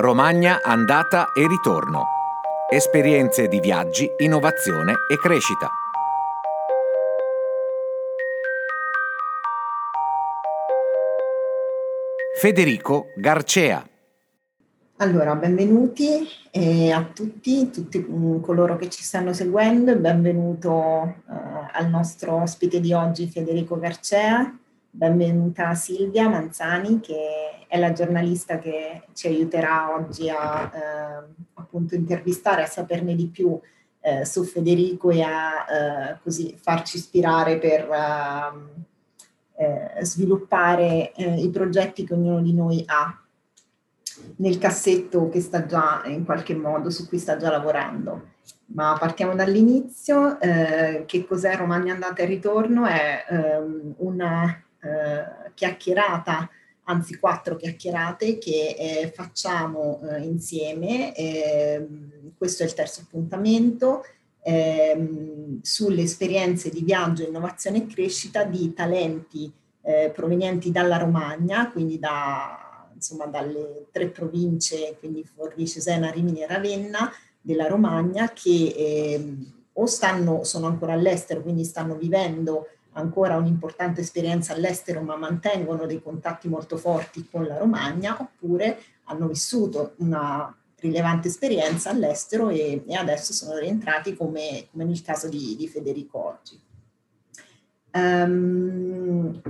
Romagna andata e ritorno. Esperienze di viaggi, innovazione e crescita. Federico Garcea. Allora, benvenuti eh, a tutti, tutti coloro che ci stanno seguendo benvenuto eh, al nostro ospite di oggi Federico Garcea. Benvenuta Silvia Manzani che è la giornalista che ci aiuterà oggi a eh, appunto intervistare, a saperne di più eh, su Federico e a eh, così farci ispirare per ehm, eh, sviluppare eh, i progetti che ognuno di noi ha nel cassetto che sta già in qualche modo, su cui sta già lavorando. Ma partiamo dall'inizio, eh, che cos'è Romagna andata e ritorno? È ehm, una eh, chiacchierata, anzi quattro chiacchierate che eh, facciamo eh, insieme. Ehm, questo è il terzo appuntamento ehm, sulle esperienze di viaggio, innovazione e crescita di talenti eh, provenienti dalla Romagna, quindi da, insomma, dalle tre province, quindi Forlì, Cesena, Rimini e Ravenna della Romagna, che eh, o stanno, sono ancora all'estero, quindi stanno vivendo ancora un'importante esperienza all'estero, ma mantengono dei contatti molto forti con la Romagna, oppure hanno vissuto una rilevante esperienza all'estero e, e adesso sono rientrati come, come nel caso di, di Federico oggi. Um,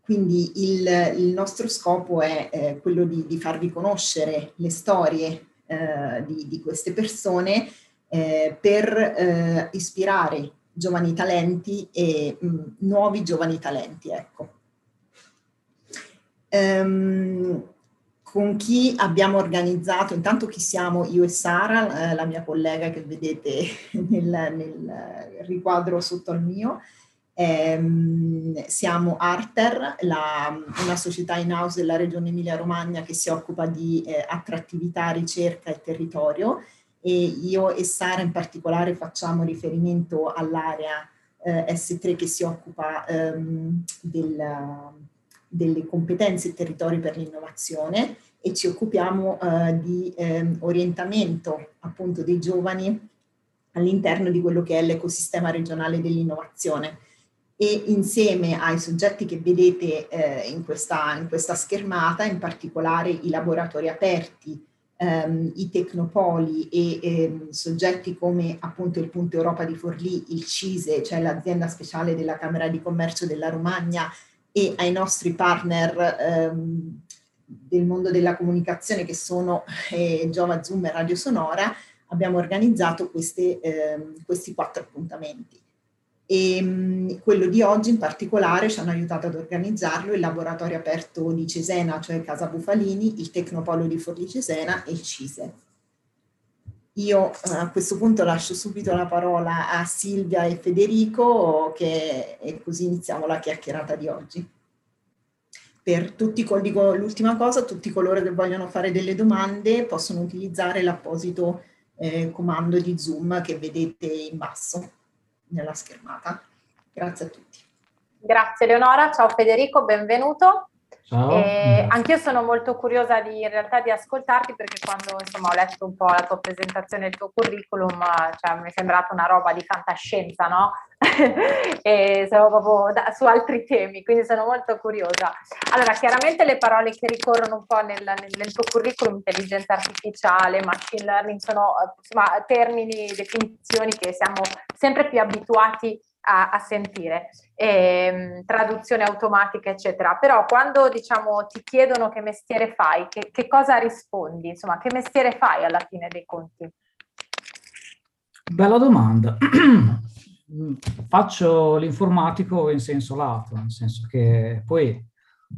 quindi il, il, nostro scopo è eh, quello di, di, farvi conoscere le storie eh, di, di, queste persone eh, per eh, ispirare giovani talenti e mh, nuovi giovani talenti. Ecco. Um, con chi abbiamo organizzato, intanto chi siamo io e Sara, la mia collega che vedete nel, nel riquadro sotto al mio, ehm, siamo Arter, la, una società in house della regione Emilia-Romagna che si occupa di eh, attrattività, ricerca e territorio e io e Sara in particolare facciamo riferimento all'area eh, S3 che si occupa ehm, del, delle competenze e territori per l'innovazione e ci occupiamo eh, di eh, orientamento appunto dei giovani all'interno di quello che è l'ecosistema regionale dell'innovazione. E insieme ai soggetti che vedete eh, in, questa, in, questa, schermata, in particolare i laboratori aperti, ehm, i tecnopoli e ehm, soggetti come appunto il Punto Europa di Forlì, il CISE, cioè l'azienda speciale della Camera di Commercio della Romagna e ai nostri partner ehm, del mondo della comunicazione che sono eh, Giova Zoom e Radio Sonora, abbiamo organizzato queste, eh, questi quattro appuntamenti. E quello di oggi in particolare ci hanno aiutato ad organizzarlo il laboratorio aperto di Cesena, cioè Casa Bufalini, il Tecnopolo di Forlì Cesena e il CISE. Io eh, a questo punto lascio subito la parola a Silvia e Federico che, e così iniziamo la chiacchierata di oggi per tutti, dico l'ultima cosa, tutti coloro che vogliono fare delle domande possono utilizzare l'apposito eh, comando di Zoom che vedete in basso nella schermata. Grazie a tutti. Grazie Leonora, ciao Federico, benvenuto. Ciao. anch'io sono molto curiosa di, in realtà di ascoltarti perché quando insomma, ho letto un po' la tua presentazione, il tuo curriculum, cioè, mi è sembrata una roba di fantascienza, no? e siamo proprio da, su altri temi, quindi sono molto curiosa. Allora, chiaramente le parole che ricorrono un po' nel, nel, nel tuo curriculum, intelligenza artificiale, machine learning, sono insomma, termini, definizioni che siamo sempre più abituati a, a sentire, e, ehm, traduzione automatica, eccetera. Però quando diciamo ti chiedono che mestiere fai, che, che cosa rispondi? Insomma, che mestiere fai alla fine dei conti? Bella domanda. Faccio l'informatico in senso lato, nel senso che poi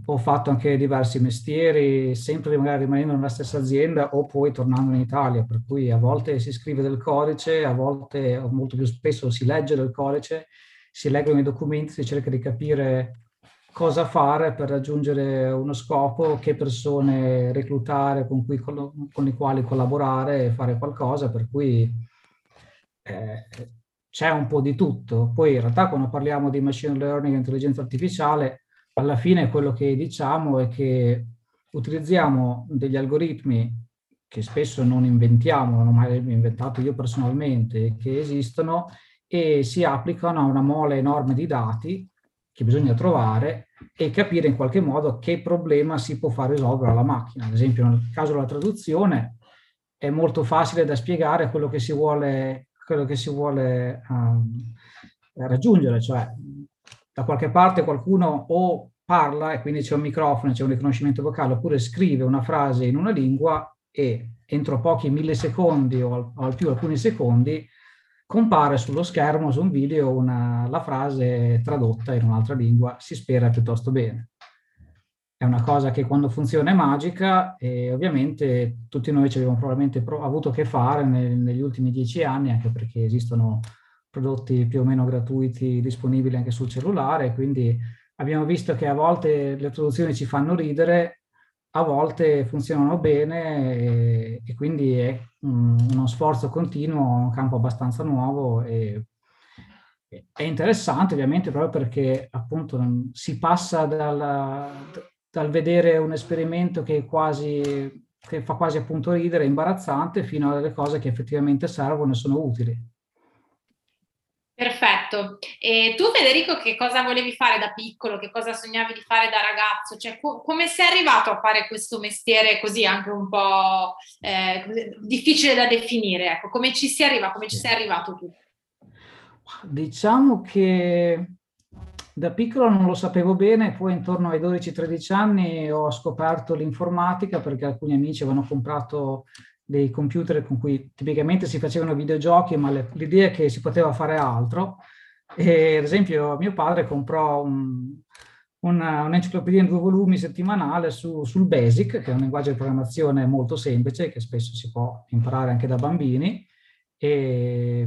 ho fatto anche diversi mestieri, sempre magari rimanendo nella stessa azienda o poi tornando in Italia, per cui a volte si scrive del codice, a volte o molto più spesso si legge del codice, si leggono i documenti, si cerca di capire cosa fare per raggiungere uno scopo, che persone reclutare, con, cui, con le quali collaborare e fare qualcosa, per cui eh, c'è un po' di tutto. Poi in realtà quando parliamo di machine learning e intelligenza artificiale, alla fine quello che diciamo è che utilizziamo degli algoritmi che spesso non inventiamo, non ho mai inventato io personalmente, che esistono e si applicano a una mole enorme di dati che bisogna trovare e capire in qualche modo che problema si può far risolvere alla macchina. Ad esempio, nel caso della traduzione è molto facile da spiegare quello che si vuole, che si vuole um, raggiungere, cioè da qualche parte qualcuno o parla e quindi c'è un microfono, c'è un riconoscimento vocale, oppure scrive una frase in una lingua e entro pochi millisecondi o al, più alcuni secondi compare sullo schermo, su un video, una, la frase tradotta in un'altra lingua, si spera piuttosto bene. È una cosa che quando funziona è magica e ovviamente tutti noi ci abbiamo probabilmente pro- avuto a che fare nel, negli ultimi dieci anni, anche perché esistono prodotti più o meno gratuiti disponibili anche sul cellulare, quindi abbiamo visto che a volte le traduzioni ci fanno ridere a volte funzionano bene e, e quindi è un, uno sforzo continuo, un campo abbastanza nuovo e è interessante ovviamente proprio perché appunto si passa dal, dal vedere un esperimento che, quasi, che fa quasi appunto ridere, imbarazzante, fino a delle cose che effettivamente servono e sono utili. Perfetto. E tu Federico che cosa volevi fare da piccolo? Che cosa sognavi di fare da ragazzo? Cioè, co- come sei arrivato a fare questo mestiere così anche un po' eh, difficile da definire? Ecco, come ci si arriva? Come ci sei arrivato tu? Diciamo che da piccolo non lo sapevo bene, poi intorno ai 12-13 anni ho scoperto l'informatica perché alcuni amici avevano comprato dei computer con cui tipicamente si facevano videogiochi, ma le, l'idea è che si poteva fare altro. E, ad esempio, mio padre comprò un, una, un'enciclopedia in due volumi settimanale su, sul BASIC, che è un linguaggio di programmazione molto semplice, che spesso si può imparare anche da bambini. E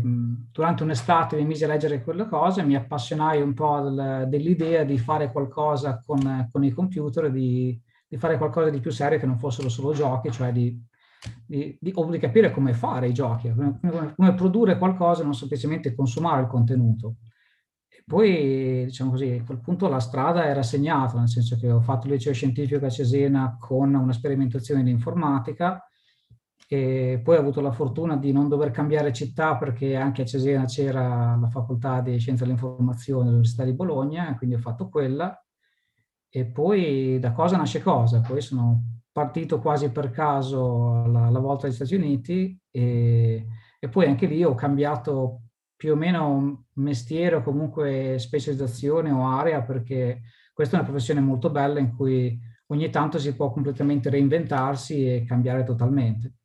durante un'estate mi mise a leggere quelle cose, mi appassionai un po' del, dell'idea di fare qualcosa con, con i computer, di, di fare qualcosa di più serio che non fossero solo giochi, cioè di di, di, di capire come fare i giochi, come, come, produrre qualcosa, non semplicemente consumare il contenuto. E poi, diciamo così, a quel punto la strada era segnata, nel senso che ho fatto il liceo scientifico a Cesena con una sperimentazione di informatica e poi ho avuto la fortuna di non dover cambiare città perché anche a Cesena c'era la facoltà di scienze dell'informazione dell'Università di Bologna, quindi ho fatto quella. E poi da cosa nasce cosa? Poi sono partito quasi per caso alla, alla volta agli Stati Uniti e, e, poi anche lì ho cambiato più o meno mestiere o comunque specializzazione o area perché questa è una professione molto bella in cui ogni tanto si può completamente reinventarsi e cambiare totalmente.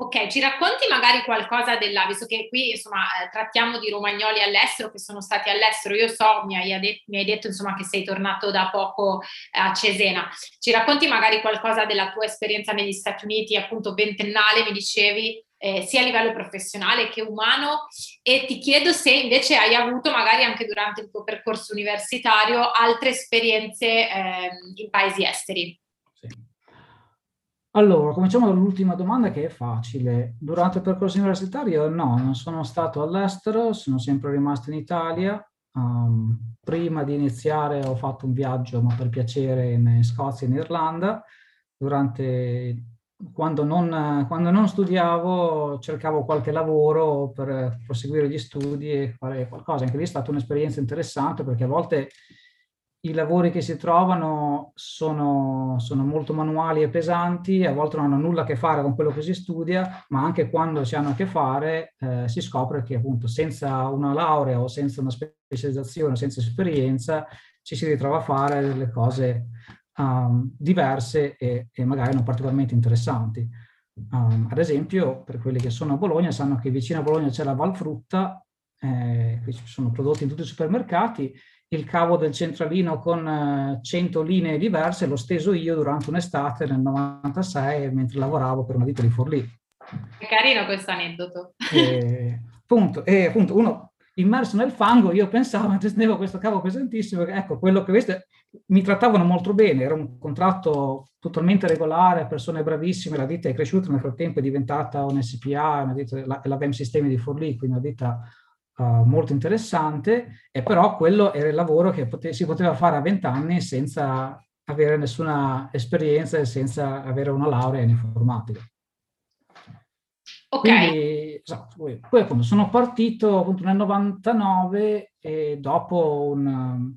Ok, ci racconti magari qualcosa della, visto che qui insomma eh, trattiamo di romagnoli all'estero che sono stati all'estero, io so, mi hai, mi hai detto insomma che sei tornato da poco eh, a Cesena, ci racconti magari qualcosa della tua esperienza negli Stati Uniti, appunto ventennale mi dicevi, eh, sia a livello professionale che umano e ti chiedo se invece hai avuto magari anche durante il tuo percorso universitario altre esperienze ehm, in paesi esteri. Allora, cominciamo dall'ultima domanda che è facile. Durante il percorso universitario no, non sono stato all'estero, sono sempre rimasto in Italia. Um, prima di iniziare ho fatto un viaggio, ma per piacere, in Scozia e in Irlanda. Durante, quando, non, quando non studiavo cercavo qualche lavoro per proseguire gli studi e fare qualcosa. Anche lì è stata un'esperienza interessante perché a volte i lavori che si trovano sono, sono, molto manuali e pesanti, a volte non hanno nulla a che fare con quello che si studia, ma anche quando si hanno a che fare eh, si scopre che appunto senza una laurea o senza una specializzazione, senza esperienza, ci si ritrova a fare delle cose um, diverse e, e, magari non particolarmente interessanti. Um, ad esempio, per quelli che sono a Bologna, sanno che vicino a Bologna c'è la Valfrutta, eh, qui ci sono prodotti in tutti i supermercati il cavo del centralino con 100 eh, linee diverse l'ho steso io durante un'estate nel 96 mentre lavoravo per una ditta di Forlì. È carino questo aneddoto. E, appunto, e appunto uno immerso nel fango, io pensavo, tenevo questo cavo pesantissimo, ecco, quello che vedete, mi trattavano molto bene, era un contratto totalmente regolare, persone bravissime, la ditta è cresciuta, nel frattempo è diventata un SPA, una ditta, la, la VEM Sistemi di Forlì, quindi una ditta uh, molto interessante, e però quello era il lavoro che pote- si poteva fare a vent'anni senza avere nessuna esperienza e senza avere una laurea in informatica. Ok. Quindi, esatto, poi, appunto sono partito appunto nel 99 e dopo, un,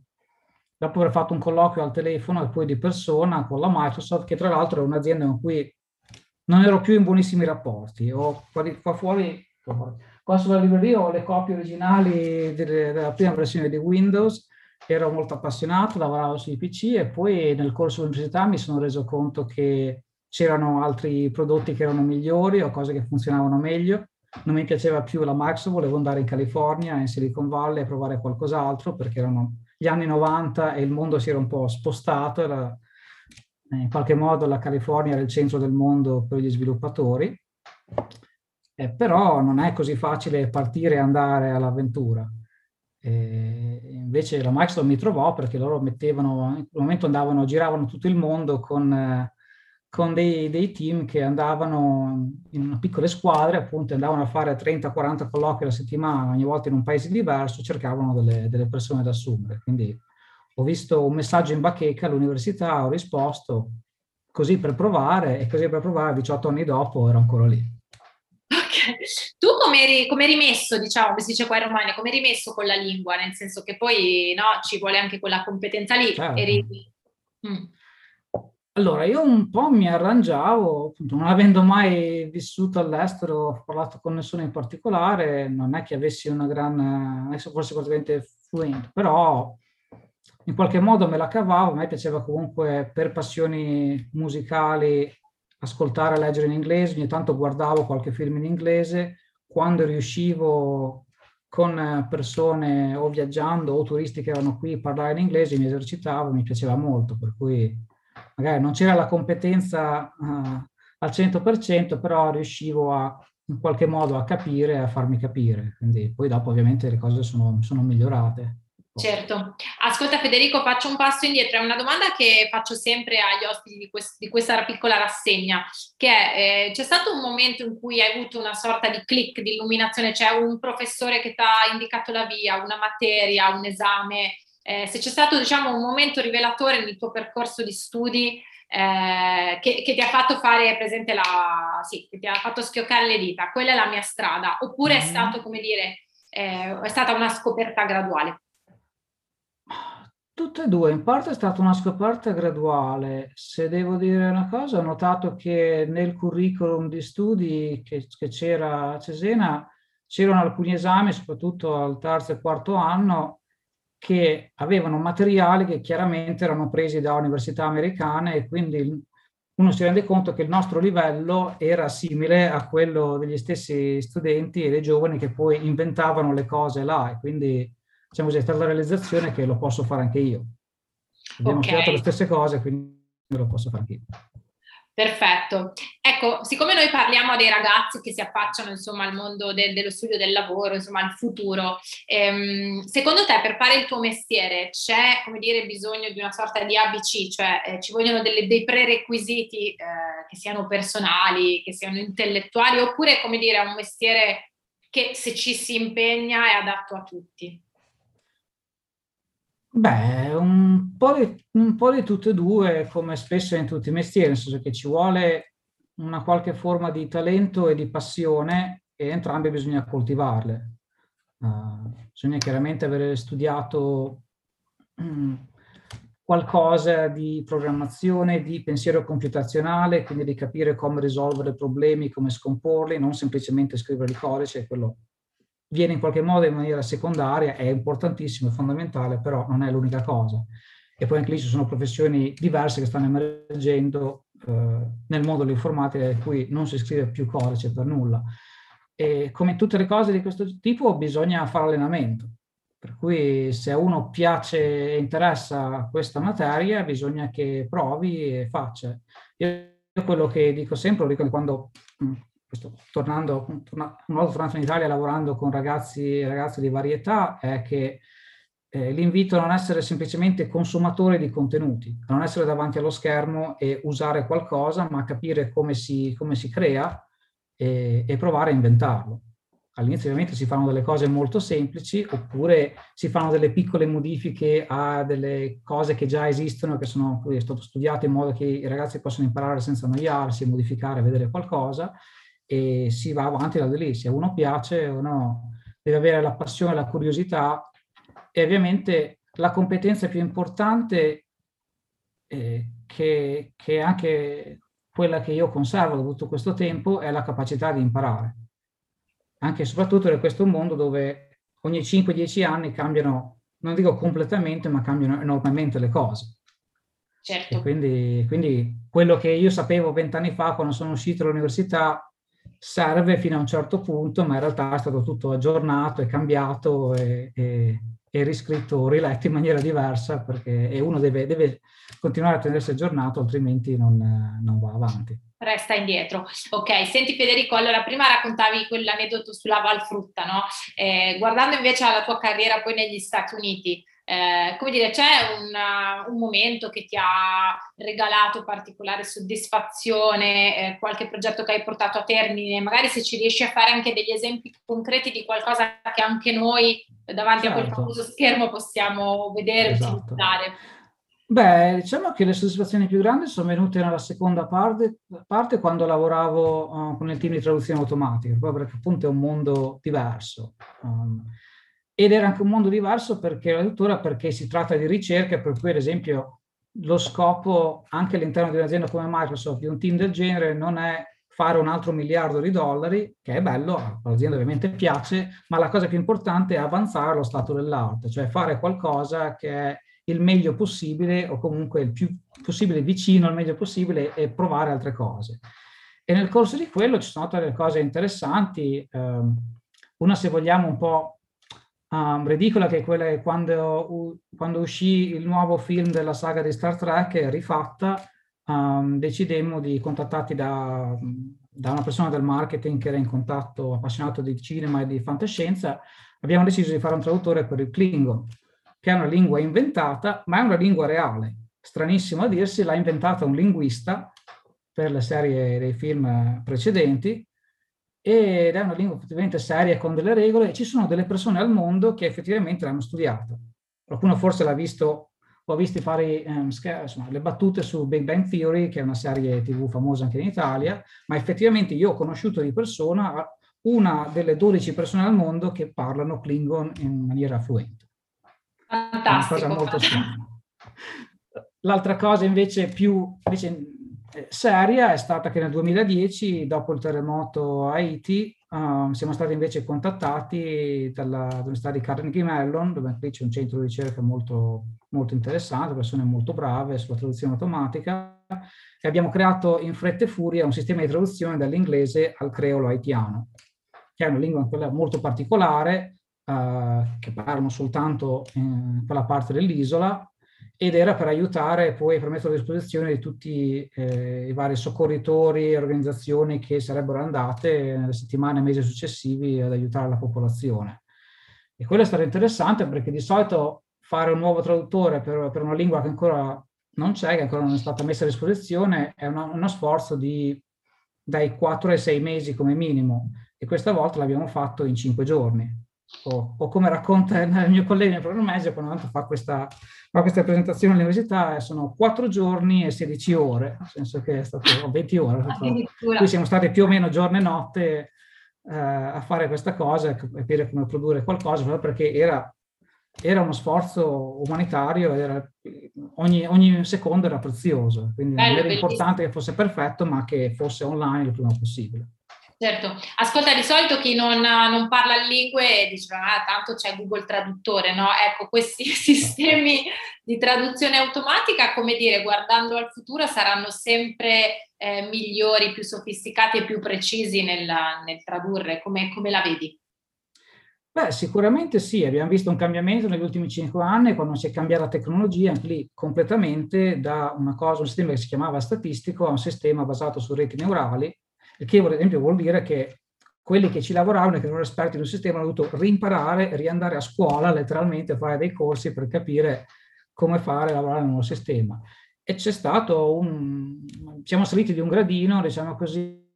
dopo aver fatto un colloquio al telefono e poi di persona con la Microsoft, che tra l'altro è un'azienda con cui non ero più in buonissimi rapporti. Ho qua fuori, qua sulla libreria ho le copie originali della prima versione di Windows, ero molto appassionato, lavoravo sui PC e poi nel corso dell'università mi sono reso conto che c'erano altri prodotti che erano migliori o cose che funzionavano meglio. Non mi piaceva più la Microsoft, volevo andare in California, in Silicon Valley a provare qualcos'altro perché erano gli anni 90 e il mondo si era un po' spostato, era, in qualche modo la California era il centro del mondo per gli sviluppatori, eh, però non è così facile partire e andare all'avventura. E invece la Microsoft mi trovò perché loro mettevano, in quel momento andavano, giravano tutto il mondo con... Eh, con dei, dei, team che andavano in piccole squadre, appunto andavano a fare 30-40 colloqui alla settimana, ogni volta in un paese diverso, cercavano delle, delle, persone da assumere. Quindi ho visto un messaggio in bacheca all'università, ho risposto così per provare e così per provare 18 anni dopo ero ancora lì. Tu come eri, come eri messo, diciamo, come si dice qua in Romagna, come eri messo con la lingua, nel senso che poi no, ci vuole anche quella competenza lì. Certo. Eri... Mm. Allora, io un po' mi arrangiavo, appunto, non avendo mai vissuto all'estero, ho parlato con nessuno in particolare, non è che avessi una gran, adesso forse praticamente fluente, però in qualche modo me la cavavo, a me piaceva comunque per passioni musicali ascoltare e leggere in inglese, ogni tanto guardavo qualche film in inglese, quando riuscivo con persone o viaggiando o turisti che erano qui a parlare in inglese mi esercitavo, mi piaceva molto, per cui magari non c'era la competenza uh, al 100%, però riuscivo a, in qualche modo a capire, a farmi capire. Quindi poi dopo ovviamente le cose sono, sono migliorate. Certo. Ascolta Federico, faccio un passo indietro. È una domanda che faccio sempre agli ospiti di, quest- di questa piccola rassegna, che è, eh, c'è stato un momento in cui hai avuto una sorta di click, di illuminazione, cioè un professore che ti ha indicato la via, una materia, un esame, eh, se c'è stato diciamo, un momento rivelatore nel tuo percorso di studi eh, che, che, ti ha fatto fare presente la sì, che ti ha fatto schioccare le dita, quella è la mia strada, oppure mm-hmm. è stato come dire, eh, è stata una scoperta graduale? Tutte e due, in parte è stata una scoperta graduale. Se devo dire una cosa, ho notato che nel curriculum di studi che, che c'era a Cesena c'erano alcuni esami, soprattutto al terzo e quarto anno, che avevano materiali che chiaramente erano presi da università americane e quindi uno si rende conto che il nostro livello era simile a quello degli stessi studenti e dei giovani che poi inventavano le cose là e quindi diciamo così, è stata la realizzazione che lo posso fare anche io. Abbiamo okay. studiato le stesse cose, quindi lo posso fare anche io. Perfetto. Ecco, siccome noi parliamo dei ragazzi che si affacciano insomma al mondo de- dello studio del lavoro, insomma al futuro, ehm, secondo te per fare il tuo mestiere c'è, come dire, bisogno di una sorta di ABC, cioè eh, ci vogliono delle, dei prerequisiti eh, che siano personali, che siano intellettuali, oppure, come dire, è un mestiere che se ci si impegna è adatto a tutti? Beh, un po, di, un po' di tutte e due, come spesso in tutti i mestieri, nel senso che ci vuole una qualche forma di talento e di passione e entrambe bisogna coltivarle. Uh, bisogna chiaramente avere studiato um, qualcosa di programmazione, di pensiero computazionale, quindi di capire come risolvere problemi, come scomporli, non semplicemente scrivere il codice, quello viene in qualche modo in maniera secondaria, è importantissimo, è fondamentale, però non è l'unica cosa. E poi anche lì ci sono professioni diverse che stanno emergendo eh, nel mondo dell'informatica in cui non si scrive più codice per nulla. E come tutte le cose di questo tipo bisogna fare allenamento. Per cui se a uno piace e interessa questa materia, bisogna che provi e faccia. Io quello che dico sempre, lo dico quando mm, questo, tornando, torna, una volta tornato in Italia lavorando con ragazzi e ragazze di varietà, è che eh, l'invito a non essere semplicemente consumatori di contenuti, a non essere davanti allo schermo e usare qualcosa, ma capire come si, come si crea e, e, provare a inventarlo. all'inizio ovviamente si fanno delle cose molto semplici oppure si fanno delle piccole modifiche a delle cose che già esistono, che sono state studiate in modo che i ragazzi possano imparare senza annoiarsi, modificare, vedere qualcosa e si va avanti da lì. Se a uno piace o no, deve avere la passione, la curiosità e ovviamente la competenza più importante eh, che, che anche quella che io conservo da tutto questo tempo è la capacità di imparare anche e soprattutto in questo mondo dove ogni 5-10 anni cambiano, non dico completamente, ma cambiano enormemente le cose. Certo. Quindi, quindi quello che io sapevo vent'anni fa quando sono uscito dall'università serve fino a un certo punto, ma in realtà è stato tutto aggiornato e cambiato e, e, e riscritto, riletto in maniera diversa perché uno deve, deve continuare a tenersi aggiornato, altrimenti non, non va avanti resta indietro. Ok, senti Federico, allora prima raccontavi quell'aneddoto sulla Valfrutta, no? Eh, guardando invece alla tua carriera poi negli Stati Uniti, eh, come dire, c'è una, un momento che ti ha regalato particolare soddisfazione, eh, qualche progetto che hai portato a termine, magari se ci riesci a fare anche degli esempi concreti di qualcosa che anche noi davanti certo. a quel certo. famoso schermo possiamo vedere e esatto. utilizzare. Beh, diciamo che le soddisfazioni più grandi sono venute nella seconda parte, parte quando lavoravo uh, con il team di traduzione automatica, proprio perché appunto è un mondo diverso. Um, ed era anche un mondo diverso perché addirittura perché si tratta di ricerca, per cui ad esempio lo scopo anche all'interno di un'azienda come Microsoft, di un team del genere, non è fare un altro miliardo di dollari, che è bello, all'azienda ovviamente piace, ma la cosa più importante è avanzare allo stato dell'arte, cioè fare qualcosa che è il meglio possibile o comunque il più possibile vicino al meglio possibile e provare altre cose. E nel corso di quello ci sono state delle cose interessanti, um, una se vogliamo un po' um, ridicola che quella che quando, quando, uscì il nuovo film della saga di Star Trek rifatta, um, decidemmo di contattati da, da una persona del marketing che era in contatto, appassionato di cinema e di fantascienza, abbiamo deciso di fare un traduttore per il Klingon che è una lingua inventata, ma è una lingua reale. Stranissimo a dirsi, l'ha inventata un linguista per le serie dei film precedenti ed è una lingua effettivamente seria con delle regole e ci sono delle persone al mondo che effettivamente l'hanno studiata. Qualcuno forse l'ha visto ho visto fare um, insomma, le battute su Big Bang Theory, che è una serie tv famosa anche in Italia, ma effettivamente io ho conosciuto di persona una delle 12 persone al mondo che parlano Klingon in maniera fluente. Fantastico. Una cosa. L'altra cosa invece più invece, seria è stata che nel 2010, dopo il terremoto a Haiti, uh, siamo stati invece contattati dall'Università di Carnegie Mellon, dove qui c'è un centro di ricerca molto, molto interessante, persone molto brave sulla traduzione automatica, e abbiamo creato in fretta e furia un sistema di traduzione dall'inglese al creolo haitiano, che è una lingua molto particolare, uh, che parlano soltanto in quella parte dell'isola ed era per aiutare poi per mettere a disposizione di tutti eh, i vari soccorritori e organizzazioni che sarebbero andate nelle settimane e mesi successivi ad aiutare la popolazione. E quello è stato interessante perché di solito fare un nuovo traduttore per, per una lingua che ancora non c'è, che ancora non è stata messa a disposizione, è una, uno sforzo di dai 4 ai 6 mesi come minimo e questa volta l'abbiamo fatto in 5 giorni o, o, come racconta il mio collega nel programma Mesio, quando fa questa, fa questa presentazione all'università, sono quattro giorni e 16 ore, nel senso che è stato 20 ore. Qui siamo stati più o meno giorno e notte eh, a fare questa cosa e capire come produrre qualcosa, perché era, era uno sforzo umanitario, era, ogni, ogni, secondo era prezioso, quindi Bello, era importante che fosse perfetto, ma che fosse online il prima possibile. Certo, ascolta, di solito chi non, non parla lingue dice, ah, tanto c'è Google Traduttore, no? Ecco, questi sistemi di traduzione automatica, come dire, guardando al futuro, saranno sempre eh, migliori, più sofisticati e più precisi nel, nel tradurre, come, come la vedi? Beh, sicuramente sì, abbiamo visto un cambiamento negli ultimi cinque anni quando si è cambiata la tecnologia, anche lì completamente da una cosa, un sistema che si chiamava statistico a un sistema basato su reti neurali il che ad esempio vuol dire che quelli che ci lavoravano e che non erano esperti del sistema hanno dovuto rimparare, riandare a scuola letteralmente fare dei corsi per capire come fare a lavorare nel nuovo sistema. E c'è stato un, siamo saliti di un gradino, diciamo così,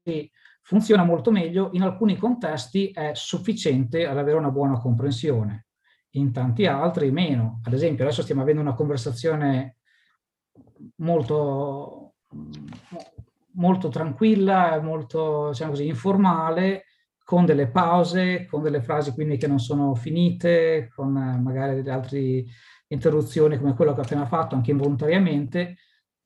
funziona molto meglio, in alcuni contesti è sufficiente ad avere una buona comprensione, in tanti altri meno. Ad esempio, adesso stiamo avendo una conversazione molto, molto tranquilla, molto diciamo così, informale, con delle pause, con delle frasi quindi che non sono finite, con eh, magari delle altre interruzioni come quello che ho appena fatto, anche involontariamente,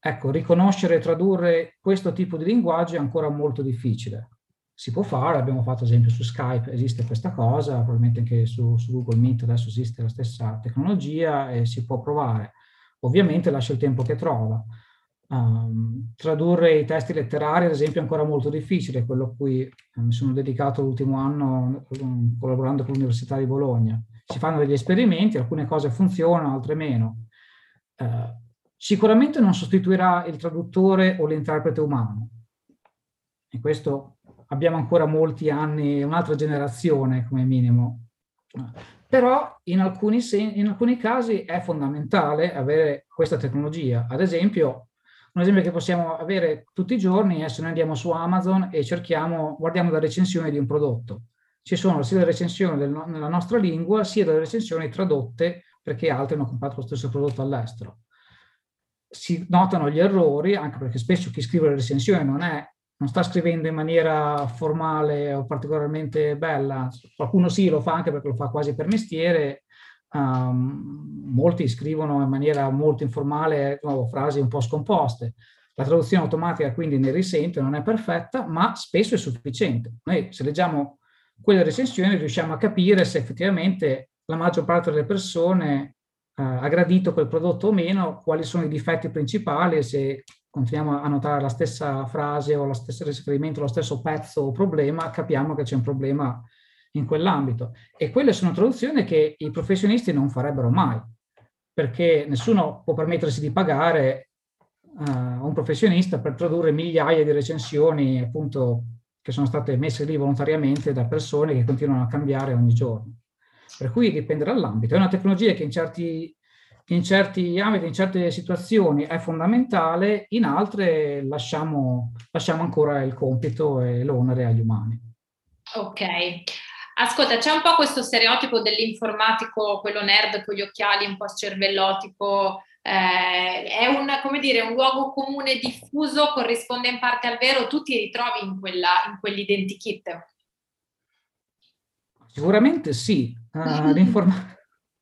Ecco, riconoscere e tradurre questo tipo di linguaggio è ancora molto difficile. Si può fare, abbiamo fatto esempio su Skype, esiste questa cosa, probabilmente anche su, su Google Meet adesso esiste la stessa tecnologia e si può provare. Ovviamente lascia il tempo che trova. Um, tradurre i testi letterari, ad esempio, è ancora molto difficile, quello a cui eh, mi sono dedicato l'ultimo anno um, collaborando con l'Università di Bologna. Si fanno degli esperimenti, alcune cose funzionano, altre meno. Uh, Sicuramente non sostituirà il traduttore o l'interprete umano. E questo abbiamo ancora molti anni, un'altra generazione come minimo. Però in alcuni, in alcuni casi è fondamentale avere questa tecnologia. Ad esempio, un esempio che possiamo avere tutti i giorni è se noi andiamo su Amazon e cerchiamo, guardiamo la recensione di un prodotto. Ci sono sia le recensioni del, nella nostra lingua, sia delle recensioni tradotte perché altri hanno comprato lo stesso prodotto all'estero si notano gli errori, anche perché spesso chi scrive le recensioni non, è, non sta scrivendo in maniera formale o particolarmente bella, qualcuno sì lo fa anche perché lo fa quasi per mestiere, um, molti scrivono in maniera molto informale, nuovo, frasi un po' scomposte. La traduzione automatica quindi ne risente, non è perfetta, ma spesso è sufficiente. Noi se leggiamo quelle recensioni riusciamo a capire se effettivamente la maggior parte delle persone eh, ha gradito quel prodotto o meno, quali sono i difetti principali se continuiamo a notare la stessa frase o lo stesso riferimento, lo stesso pezzo o problema, capiamo che c'è un problema in quell'ambito. E quelle sono traduzioni che i professionisti non farebbero mai, perché nessuno può permettersi di pagare uh, un professionista per tradurre migliaia di recensioni, appunto, che sono state messe lì volontariamente da persone che continuano a cambiare ogni giorno. Per cui dipende dall'ambito. È una tecnologia che in certi, in certi ambiti, in certe situazioni è fondamentale, in altre lasciamo, lasciamo ancora il compito e l'onere agli umani. Ok. Ascolta, c'è un po' questo stereotipo dell'informatico, quello nerd con gli occhiali, un po' scervellotico, eh, è un, come dire, un luogo comune diffuso, corrisponde in parte al vero, tu ti ritrovi in, quella, in quell'identikit? Sicuramente sì, uh,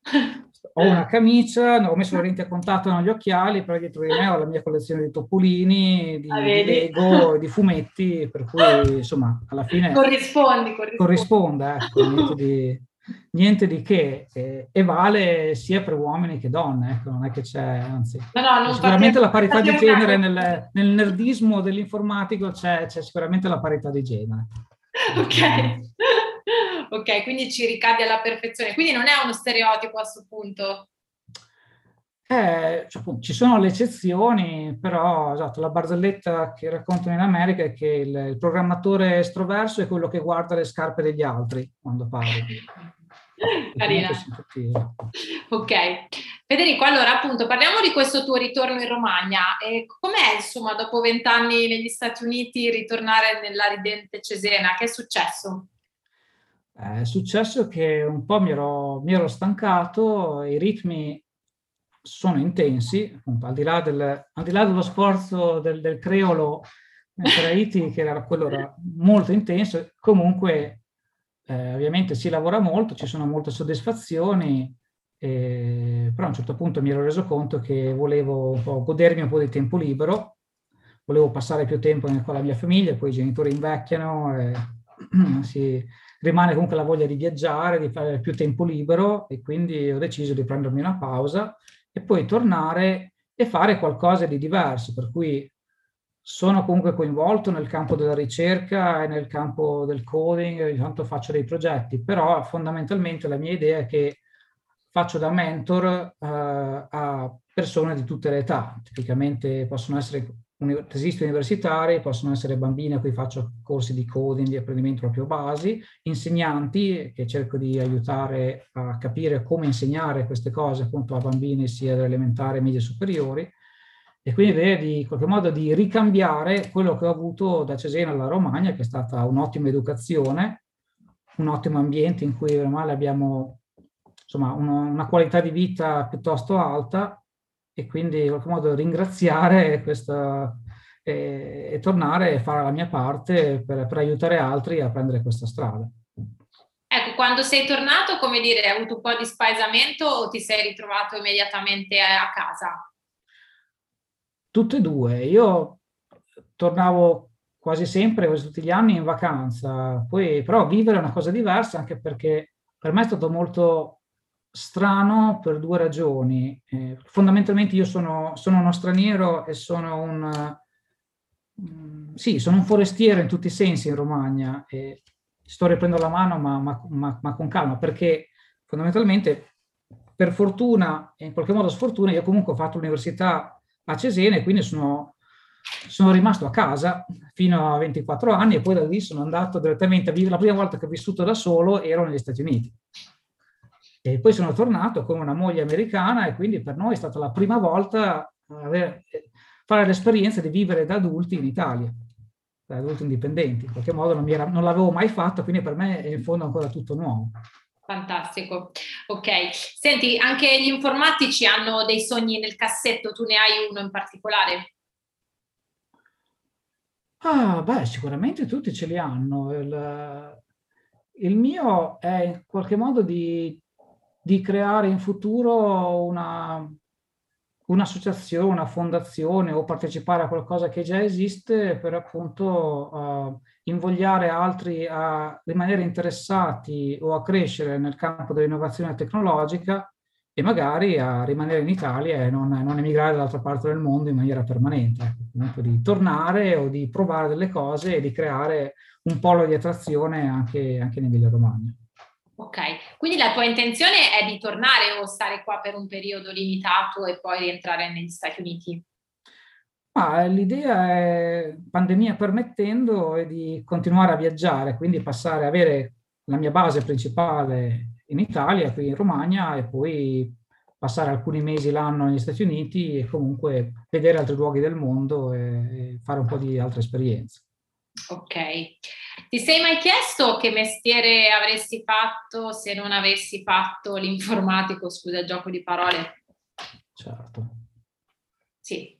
ho una camicia, ho messo le lenti a contatto negli occhiali, però dietro di me ho la mia collezione di topolini, di, ah, di Lego, di fumetti, per cui insomma alla fine corrispondi, corrisponde, corrisponde ecco, niente, di, niente di che. E, e, vale sia per uomini che donne, ecco, non è che c'è, anzi, no, no, sicuramente la parità di genere nel, nel, nerdismo dell'informatico c'è, c'è sicuramente la parità di genere. Ok ok, quindi ci ricade alla perfezione. Quindi non è uno stereotipo a questo punto. Eh, cioè, ci sono le eccezioni, però esatto, la barzelletta che raccontano in America è che il, il, programmatore estroverso è quello che guarda le scarpe degli altri quando parla. Carina. Ok. Federico, allora appunto parliamo di questo tuo ritorno in Romagna. E com'è insomma dopo vent'anni negli Stati Uniti ritornare nella ridente Cesena? Che è successo? È successo che un po' mi ero, mi ero stancato, i ritmi sono intensi, appunto, al, di là del, al di là dello sforzo del, del creolo Haiti, che era quello era molto intenso, comunque eh, ovviamente si lavora molto, ci sono molte soddisfazioni, eh, però a un certo punto mi ero reso conto che volevo un po' godermi un po' di tempo libero, volevo passare più tempo con la mia famiglia, poi i genitori invecchiano e si rimane comunque la voglia di viaggiare, di fare più tempo libero e quindi ho deciso di prendermi una pausa e poi tornare e fare qualcosa di diverso, per cui sono comunque coinvolto nel campo della ricerca e nel campo del coding, ogni tanto faccio dei progetti, però fondamentalmente la mia idea è che faccio da mentor uh, a persone di tutte le età, tipicamente possono essere tesisti universitari, possono essere bambini a cui faccio corsi di coding, di apprendimento proprio basi, insegnanti che cerco di aiutare a capire come insegnare queste cose appunto a bambini sia elementari, medie superiori, E quindi l'idea di in qualche modo di ricambiare quello che ho avuto da Cesena alla Romagna, che è stata un'ottima educazione, un ottimo ambiente in cui ormai abbiamo insomma, una, una qualità di vita piuttosto alta e quindi in qualche modo ringraziare questa, e, e tornare e fare la mia parte per, per aiutare altri a prendere questa strada. Ecco, quando sei tornato, come dire, hai avuto un po' di spaesamento o ti sei ritrovato immediatamente a casa? Tutte e due. Io tornavo quasi sempre, quasi tutti gli anni in vacanza, poi però vivere è una cosa diversa anche perché per me è stato molto strano per due ragioni. Eh, fondamentalmente io sono, sono, uno straniero e sono un, mm, sì, sono un forestiero in tutti i sensi in Romagna. E sto riprendendo la mano ma, ma, ma, ma, con calma perché fondamentalmente per fortuna e in qualche modo sfortuna io comunque ho fatto l'università a Cesena e quindi sono, sono rimasto a casa fino a 24 anni e poi da lì sono andato direttamente a vivere. La prima volta che ho vissuto da solo ero negli Stati Uniti. E poi sono tornato con una moglie americana e quindi per noi è stata la prima volta avere, fare l'esperienza di vivere da adulti in Italia, da adulti indipendenti. In qualche modo non, era, non l'avevo mai fatto, quindi per me è in fondo ancora tutto nuovo. Fantastico, ok. Senti, anche gli informatici hanno dei sogni nel cassetto, tu ne hai uno in particolare? Ah, beh, sicuramente tutti ce li hanno. Il, il mio è in qualche modo di di creare in futuro una, un'associazione, una fondazione o partecipare a qualcosa che già esiste per appunto uh, invogliare altri a rimanere interessati o a crescere nel campo dell'innovazione tecnologica e magari a rimanere in Italia e non, non emigrare dall'altra parte del mondo in maniera permanente, ecco, di tornare o di provare delle cose e di creare un polo di attrazione anche, anche in Emilia Romagna. Ok, quindi la tua intenzione è di tornare o stare qua per un periodo limitato e poi rientrare negli Stati Uniti? Ah, l'idea è, pandemia permettendo, è di continuare a viaggiare, quindi passare, avere la mia base principale in Italia, qui in Romagna, e poi passare alcuni mesi l'anno negli Stati Uniti e comunque vedere altri luoghi del mondo e, e fare un po' di altre esperienze. Ok. Ti sei mai chiesto che mestiere avresti fatto se non avessi fatto l'informatico, scusa il gioco di parole? Certo. Sì.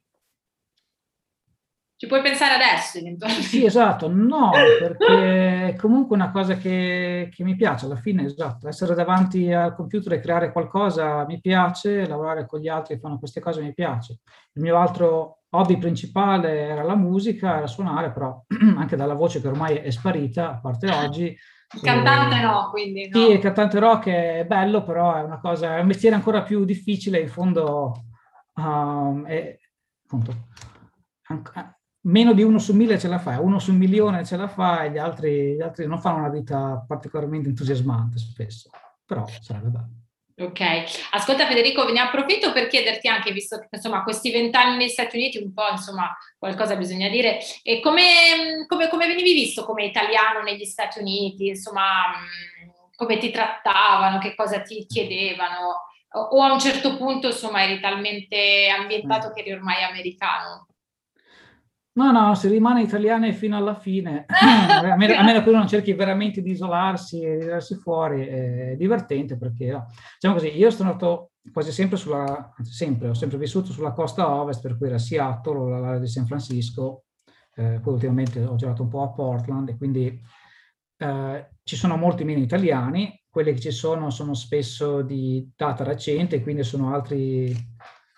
Ci puoi pensare adesso eventualmente? Sì, esatto, no, perché è comunque una cosa che, che mi piace alla fine, esatto, essere davanti al computer e creare qualcosa mi piace, lavorare con gli altri che fanno queste cose mi piace. Il mio altro hobby principale era la musica, era suonare, però anche dalla voce che ormai è sparita, a parte oggi. Il cantante eh, no, quindi no. Sì, il cantante rock è bello, però è una cosa, è un mestiere ancora più difficile, in fondo um, è, appunto, anche, meno di uno su mille ce la fa, uno su un milione ce la fa e gli altri, gli altri non fanno una vita particolarmente entusiasmante spesso, però sarebbe bello. Ok, ascolta Federico, ne approfitto per chiederti anche, visto che insomma questi vent'anni negli Stati Uniti, un po' insomma qualcosa bisogna dire, e come, come, come venivi visto come italiano negli Stati Uniti, insomma come ti trattavano, che cosa ti chiedevano, o a un certo punto insomma eri talmente ambientato che eri ormai americano? No, no, si rimane italiani fino alla fine, a, meno, a meno che uno non cerchi veramente di isolarsi e di tirarsi fuori, è divertente perché, no. diciamo così, io sono stato quasi sempre sulla, sempre, ho sempre vissuto sulla costa ovest, per cui era Seattle o l'area di San Francisco, eh, poi ultimamente ho girato un po' a Portland e quindi eh, ci sono molti meno italiani, quelli che ci sono sono spesso di data recente, quindi sono altri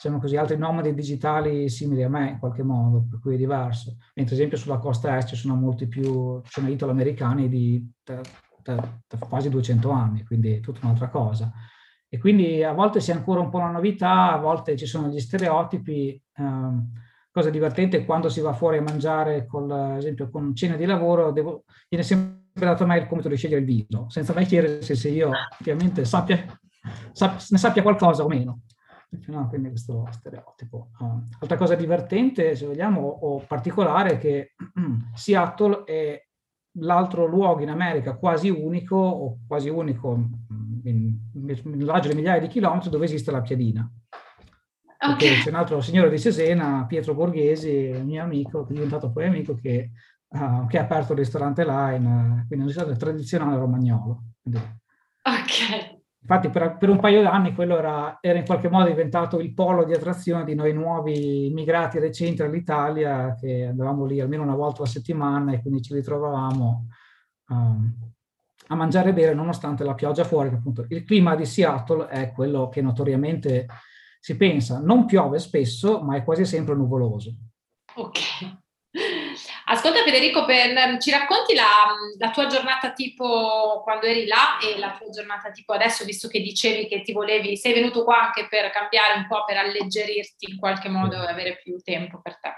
diciamo così, altri nomadi digitali simili a me in qualche modo, per cui è diverso. Mentre ad esempio sulla costa est ci sono molti più, ci sono italo-americani di da, da, da quasi 200 anni, quindi è tutta un'altra cosa. E quindi a volte si è ancora un po' una novità, a volte ci sono gli stereotipi. Um, cosa divertente è quando si va fuori a mangiare, con, ad esempio con cena di lavoro, devo, viene sempre dato a me il compito di scegliere il vino, senza mai chiedere se, se io ovviamente sappia, sappia, ne sappia qualcosa o meno. No, quindi questo stereotipo. Uh, altra cosa divertente, se vogliamo, o particolare, è che Seattle è l'altro luogo in America quasi unico, o quasi unico in, in, in raggio di migliaia di chilometri, dove esiste la piadina. Okay. C'è un altro signore di Cesena, Pietro Borghesi, mio amico, che è diventato poi amico, che, uh, che ha aperto il ristorante Line, quindi un ristorante tradizionale romagnolo. Quindi, ok. Infatti per, per, un paio d'anni quello era, era, in qualche modo diventato il polo di attrazione di noi nuovi immigrati recenti all'Italia, che andavamo lì almeno una volta alla settimana e quindi ci ritrovavamo um, a mangiare e bere nonostante la pioggia fuori. Appunto, il clima di Seattle è quello che notoriamente si pensa, non piove spesso, ma è quasi sempre nuvoloso. Ok. Ascolta Federico, per, ci racconti la, la, tua giornata tipo quando eri là e la tua giornata tipo adesso, visto che dicevi che ti volevi, sei venuto qua anche per cambiare un po', per alleggerirti in qualche modo e avere più tempo per te.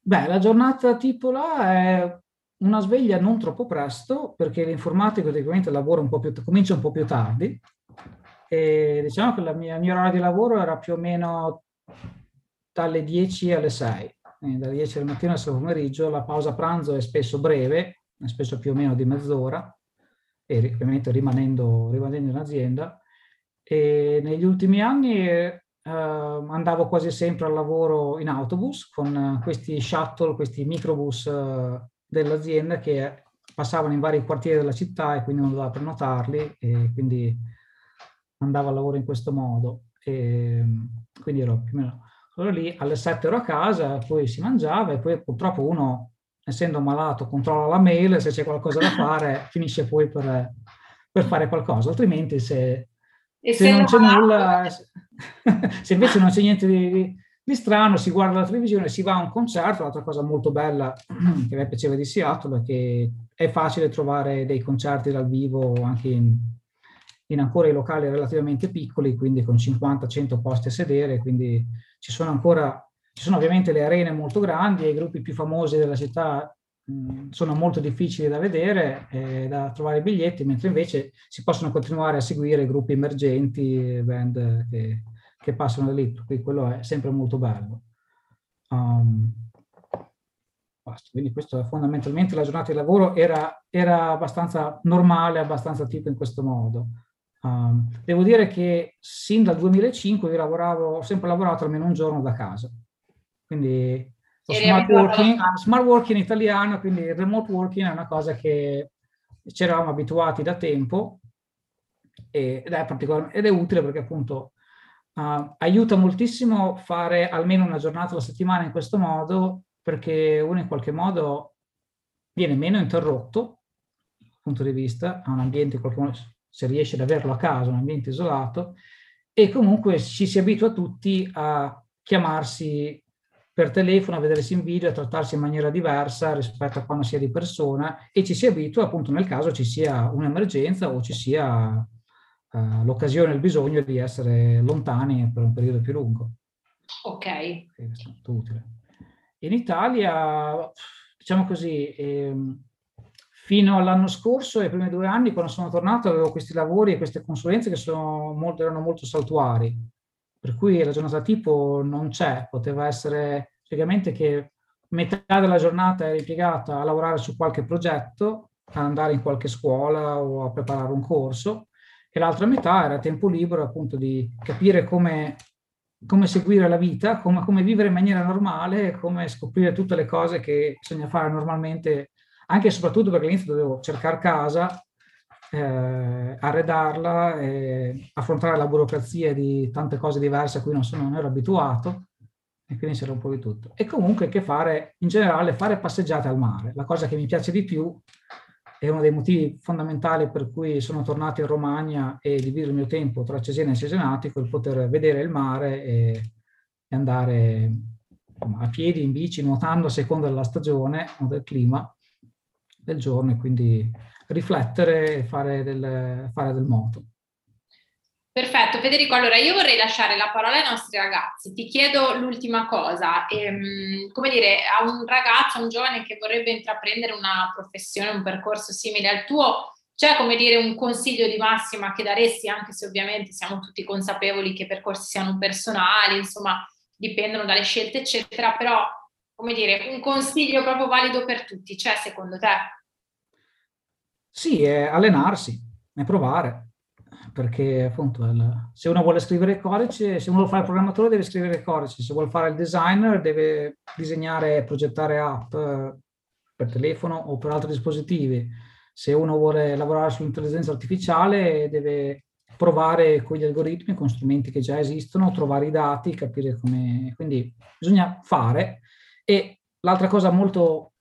Beh, la giornata tipo là è una sveglia non troppo presto, perché l'informatico praticamente lavora un po' più, comincia un po' più tardi. E diciamo che la mia, il mio orario di lavoro era più o meno dalle 10 alle 6 dalle 10 del mattino al 6 pomeriggio, la pausa pranzo è spesso breve, è spesso più o meno di mezz'ora, e ovviamente rimanendo, rimanendo in azienda. E negli ultimi anni eh, andavo quasi sempre al lavoro in autobus con questi shuttle, questi microbus eh, dell'azienda che passavano in vari quartieri della città e quindi non doveva prenotarli e quindi andavo al lavoro in questo modo. E quindi ero più o meno allora lì alle 7 ero a casa, poi si mangiava e poi purtroppo uno, essendo malato, controlla la mail, se c'è qualcosa da fare, finisce poi per, per fare qualcosa, altrimenti se, se non c'è nulla, se invece non c'è niente di, di, strano, si guarda la televisione, si va a un concerto, l'altra cosa molto bella che me piaceva di Seattle è che è facile trovare dei concerti dal vivo anche in, in ancora i locali relativamente piccoli, quindi con 50-100 posti a sedere, quindi ci sono ancora, ci sono ovviamente le arene molto grandi e i gruppi più famosi della città mh, sono molto difficili da vedere, e da trovare i biglietti, mentre invece si possono continuare a seguire gruppi emergenti, band che, che passano da lì, quindi quello è sempre molto bello. Um, quindi questo fondamentalmente la giornata di lavoro era, era abbastanza normale, abbastanza tipo in questo modo. Um, devo dire che sin dal 2005 io lavoravo, ho sempre lavorato almeno un giorno da casa. Quindi smart working, smart working in italiano, quindi il remote working è una cosa che ci eravamo abituati da tempo ed è, ed è utile perché appunto uh, aiuta moltissimo fare almeno una giornata alla settimana in questo modo perché uno in qualche modo viene meno interrotto dal punto di vista, ha un ambiente modo se riesce ad averlo a casa, un ambiente isolato, e comunque ci si abitua tutti a chiamarsi per telefono, a vedersi in video, a trattarsi in maniera diversa rispetto a quando si è di persona e ci si abitua appunto nel caso ci sia un'emergenza o ci sia uh, l'occasione, il bisogno di essere lontani per un periodo più lungo. Ok. In Italia, diciamo così, ehm, Fino all'anno scorso, ai primi due anni, quando sono tornato, avevo questi lavori e queste consulenze che molto, erano molto saltuari, per cui la giornata tipo non c'è, poteva essere praticamente che metà della giornata era impiegata a lavorare su qualche progetto, a andare in qualche scuola o a preparare un corso, e l'altra metà era tempo libero appunto di capire come, come seguire la vita, come, come, vivere in maniera normale, come scoprire tutte le cose che bisogna fare normalmente anche e soprattutto perché all'inizio dovevo cercare casa, eh, arredarla, eh, affrontare la burocrazia di tante cose diverse a cui non, sono, non ero abituato e quindi c'era un po' di tutto. E comunque che fare, in generale, fare passeggiate al mare, la cosa che mi piace di più è uno dei motivi fondamentali per cui sono tornato in Romagna e divido il mio tempo tra Cesena e Cesenatico, il poter vedere il mare e, e andare a piedi, in bici, nuotando a seconda della stagione o del clima del giorno e quindi riflettere e fare del, fare del moto. Perfetto, Federico. Allora io vorrei lasciare la parola ai nostri ragazzi. Ti chiedo l'ultima cosa. Ehm, come dire, a un ragazzo, a un giovane che vorrebbe intraprendere una professione, un percorso simile al tuo, c'è come dire un consiglio di massima che daresti, anche se ovviamente siamo tutti consapevoli che i percorsi siano personali, insomma, dipendono dalle scelte, eccetera, però come dire, un consiglio proprio valido per tutti, c'è secondo te? Sì, è allenarsi, è provare. perché appunto il, se uno vuole scrivere codice, se uno vuole fare il programmatore deve scrivere codice, se vuole fare il designer deve disegnare e progettare app eh, per telefono o per altri dispositivi. Se uno vuole lavorare sull'intelligenza artificiale deve provare con gli algoritmi, con strumenti che già esistono, trovare i dati, capire come... Quindi bisogna fare. E l'altra cosa molto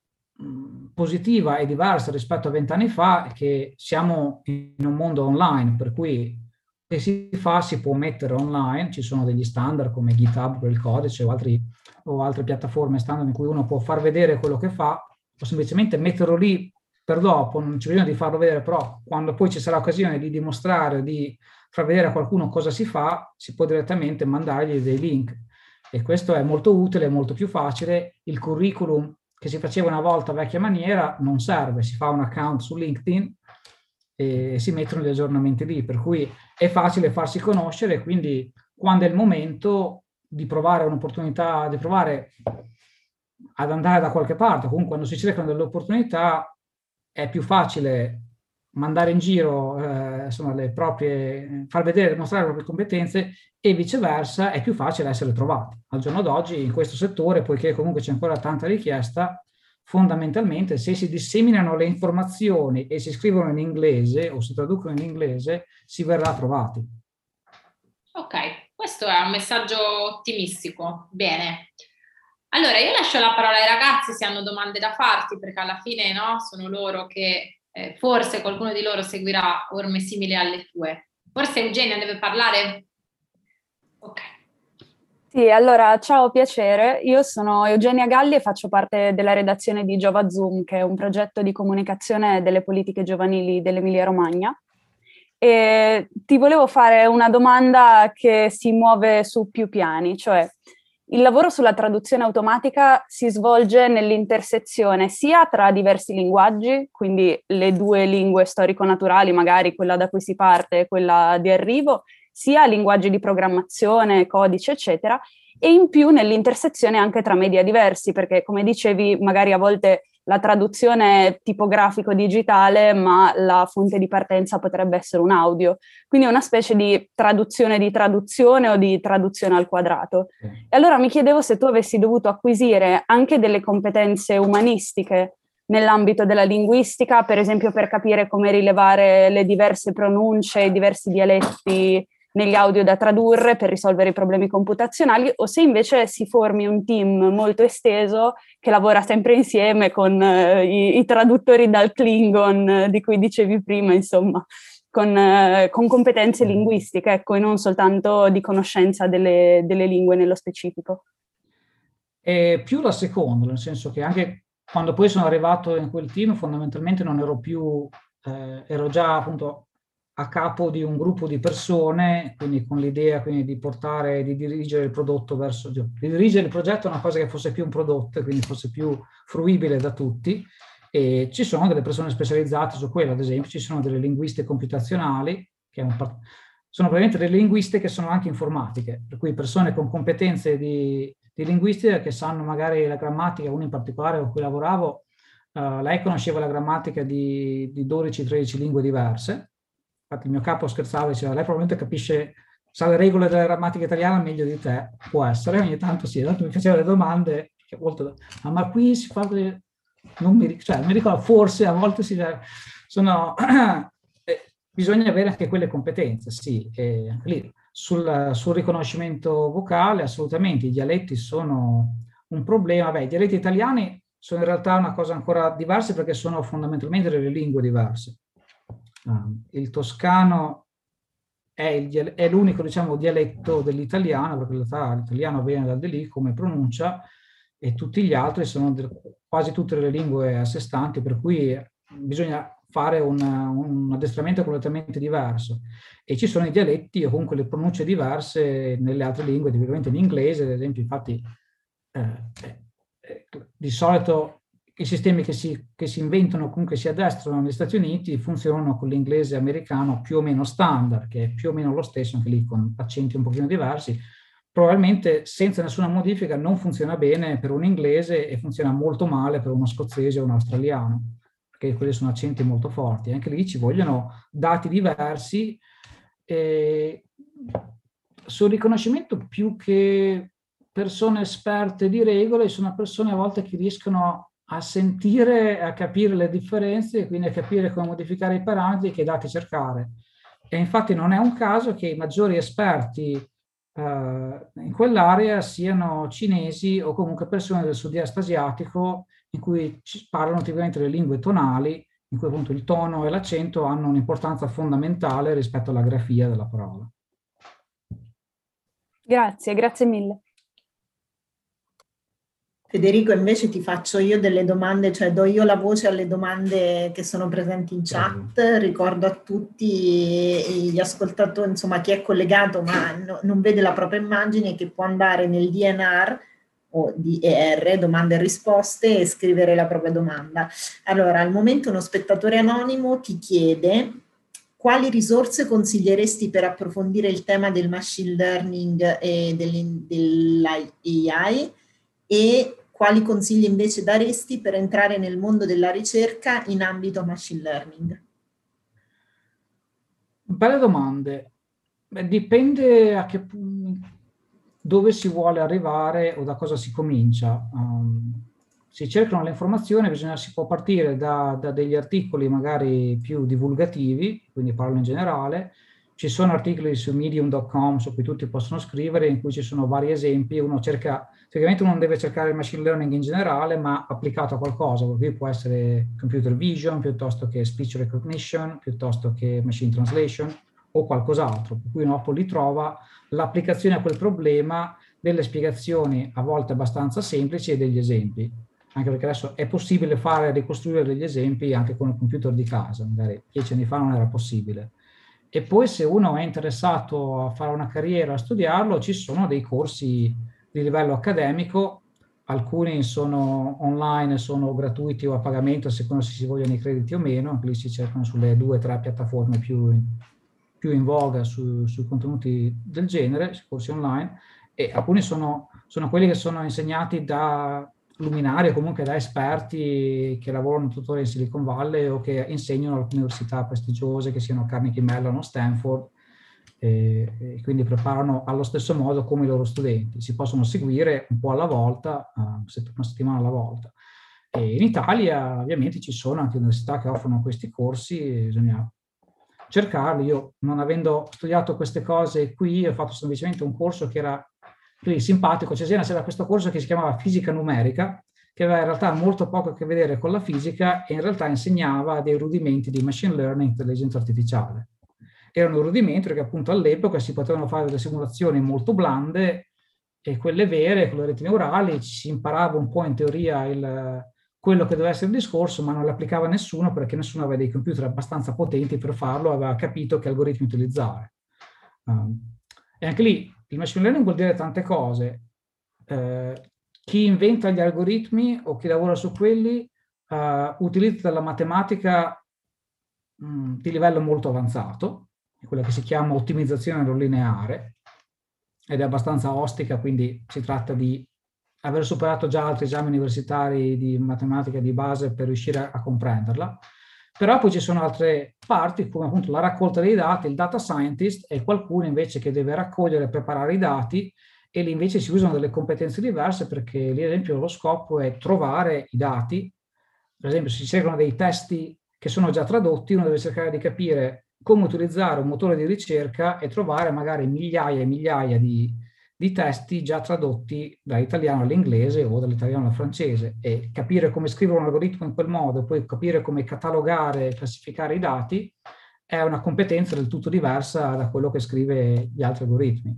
positiva e diversa rispetto a vent'anni fa è che siamo in un mondo online, per cui se si fa si può mettere online, ci sono degli standard come GitHub per il codice o, altri, o altre piattaforme standard in cui uno può far vedere quello che fa o semplicemente metterlo lì per dopo, non c'è bisogno di farlo vedere, però quando poi ci sarà occasione di dimostrare, di far vedere a qualcuno cosa si fa, si può direttamente mandargli dei link. E questo è molto utile, molto più facile. Il curriculum che si faceva una volta vecchia maniera non serve, si fa un account su LinkedIn e si mettono gli aggiornamenti lì, per cui è facile farsi conoscere, quindi quando è il momento di provare un'opportunità, di provare ad andare da qualche parte, comunque quando si cercano delle opportunità è più facile mandare in giro eh, insomma, le proprie, far vedere, mostrare le proprie competenze e viceversa è più facile essere trovati. Al giorno d'oggi in questo settore, poiché comunque c'è ancora tanta richiesta, fondamentalmente se si disseminano le informazioni e si scrivono in inglese o si traducono in inglese, si verrà trovati. Ok, questo è un messaggio ottimistico. Bene. Allora, io lascio la parola ai ragazzi se hanno domande da farti, perché alla fine no, sono loro che eh, forse qualcuno di loro seguirà orme simili alle tue. Forse Eugenia deve parlare? Ok. Sì, allora ciao, piacere. Io sono Eugenia Galli e faccio parte della redazione di Giova Zoom, che è un progetto di comunicazione delle politiche giovanili dell'Emilia Romagna. E ti volevo fare una domanda che si muove su più piani, cioè il lavoro sulla traduzione automatica si svolge nell'intersezione sia tra diversi linguaggi, quindi le due lingue storico-naturali, magari quella da cui si parte e quella di arrivo, sia linguaggi di programmazione, codice, eccetera, e in più nell'intersezione anche tra media diversi, perché come dicevi, magari a volte la traduzione tipografico digitale, ma la fonte di partenza potrebbe essere un audio. Quindi è una specie di traduzione di traduzione o di traduzione al quadrato. E allora mi chiedevo se tu avessi dovuto acquisire anche delle competenze umanistiche nell'ambito della linguistica, per esempio per capire come rilevare le diverse pronunce, i diversi dialetti negli audio da tradurre per risolvere i problemi computazionali o se invece si formi un team molto esteso che lavora sempre insieme con uh, i, i, traduttori dal Klingon uh, di cui dicevi prima, insomma, con, uh, con, competenze linguistiche, ecco, e non soltanto di conoscenza delle, delle lingue nello specifico. È più la seconda, nel senso che anche quando poi sono arrivato in quel team fondamentalmente non ero più, eh, ero già appunto a capo di un gruppo di persone, quindi con l'idea quindi, di portare, di dirigere il prodotto verso, di dirigere il progetto è una cosa che fosse più un prodotto e quindi fosse più fruibile da tutti. E ci sono delle persone specializzate su quello, ad esempio ci sono delle linguiste computazionali, che part- sono probabilmente delle linguiste che sono anche informatiche, per cui persone con competenze di, di linguistica che sanno magari la grammatica, uno in particolare con cui lavoravo, uh, lei conosceva la grammatica di, di 12-13 lingue diverse, infatti il mio capo scherzava, diceva, lei probabilmente capisce, sa le regole della grammatica italiana meglio di te, può essere, ogni tanto sì, tanto mi faceva le domande, che molto, ah, ma qui si fa, non mi, cioè, mi ricordo, forse a volte si, sono, eh, bisogna avere anche quelle competenze, sì, e lì, sul, sul riconoscimento vocale assolutamente, i dialetti sono un problema, beh, i dialetti italiani sono in realtà una cosa ancora diversa perché sono fondamentalmente delle lingue diverse il toscano è, l'unico diciamo, dialetto dell'italiano, perché in realtà l'italiano viene da lì come pronuncia, e tutti gli altri sono quasi tutte le lingue a sé stanti, per cui bisogna fare un, un, addestramento completamente diverso. E ci sono i dialetti o comunque le pronunce diverse nelle altre lingue, tipicamente in inglese, ad esempio, infatti eh, eh, di solito i sistemi che si, che si inventano, comunque si addestrano negli Stati Uniti, funzionano con l'inglese americano più o meno standard, che è più o meno lo stesso, anche lì con accenti un pochino diversi. Probabilmente senza nessuna modifica non funziona bene per un inglese e funziona molto male per uno scozzese o un australiano, perché quelli sono accenti molto forti. Anche lì ci vogliono dati diversi, E sul riconoscimento più che persone esperte di regole, sono persone a volte che riescono a sentire, a capire le differenze e quindi a capire come modificare i parametri e che dati cercare. E infatti non è un caso che i maggiori esperti uh, in quell'area siano cinesi o comunque persone del sud-est asiatico in cui parlano tipicamente le lingue tonali, in cui appunto il tono e l'accento hanno un'importanza fondamentale rispetto alla grafia della parola. Grazie, grazie mille. Federico, invece ti faccio io delle domande, cioè do io la voce alle domande che sono presenti in chat. Ricordo a tutti gli ascoltatori, insomma, chi è collegato ma no, non vede la propria immagine, che può andare nel DNR o DER, domande e risposte, e scrivere la propria domanda. Allora, al momento uno spettatore anonimo ti chiede quali risorse consiglieresti per approfondire il tema del machine learning e dell'AI e quali consigli invece daresti per entrare nel mondo della ricerca in ambito machine learning? Belle domande. Beh, dipende a che dove si vuole arrivare o da cosa si comincia. Um, si cercano le informazioni, bisogna, si può partire da, da, degli articoli magari più divulgativi, quindi parlo in generale, ci sono articoli su medium.com su cui tutti possono scrivere, in cui ci sono vari esempi, uno cerca, ovviamente uno deve cercare il machine learning in generale, ma applicato a qualcosa, per può essere computer vision, piuttosto che speech recognition, piuttosto che machine translation o qualcos'altro, per cui uno poi trova l'applicazione a quel problema delle spiegazioni a volte abbastanza semplici e degli esempi anche perché adesso è possibile fare, ricostruire degli esempi anche con il computer di casa, magari dieci anni fa non era possibile. E poi se uno è interessato a fare una carriera, a studiarlo, ci sono dei corsi di livello accademico, alcuni sono online, sono gratuiti o a pagamento, a seconda se si vogliono i crediti o meno, anche lì si cercano sulle due o tre piattaforme più in, più in voga su, sui contenuti del genere, corsi online, e alcuni sono, sono quelli che sono insegnati da luminari o comunque da esperti che lavorano tuttora in Silicon Valley o che insegnano alle università prestigiose che siano Carnegie Mellon o Stanford e, quindi preparano allo stesso modo come i loro studenti. Si possono seguire un po' alla volta, uh, una settimana alla volta. E in Italia ovviamente ci sono anche università che offrono questi corsi, bisogna cercarli. Io non avendo studiato queste cose qui, ho fatto semplicemente un corso che era quindi simpatico, Cesena c'era questo corso che si chiamava fisica numerica, che aveva in realtà molto poco a che vedere con la fisica e in realtà insegnava dei rudimenti di machine learning e intelligenza artificiale. Erano rudimenti perché appunto all'epoca si potevano fare delle simulazioni molto blande e quelle vere, con le reti neurali, si imparava un po' in teoria il, quello che doveva essere il discorso, ma non l'applicava nessuno perché nessuno aveva dei computer abbastanza potenti per farlo, aveva capito che algoritmi utilizzare. Um, e anche lì il machine learning vuol dire tante cose. Eh, chi inventa gli algoritmi o chi lavora su quelli eh, utilizza la matematica mh, mm, di livello molto avanzato, quella che si chiama ottimizzazione non lineare, ed è abbastanza ostica, quindi si tratta di aver superato già altri esami universitari di matematica di base per riuscire a, a comprenderla. Però poi ci sono altre parti, come appunto la raccolta dei dati, il data scientist è qualcuno invece che deve raccogliere e preparare i dati e lì invece si usano delle competenze diverse perché lì ad esempio lo scopo è trovare i dati, per esempio se si seguono dei testi che sono già tradotti, uno deve cercare di capire come utilizzare un motore di ricerca e trovare magari migliaia e migliaia di, di testi già tradotti dall'italiano all'inglese o dall'italiano al francese e capire come scrivere un algoritmo in quel modo poi capire come catalogare e classificare i dati è una competenza del tutto diversa da quello che scrive gli altri algoritmi.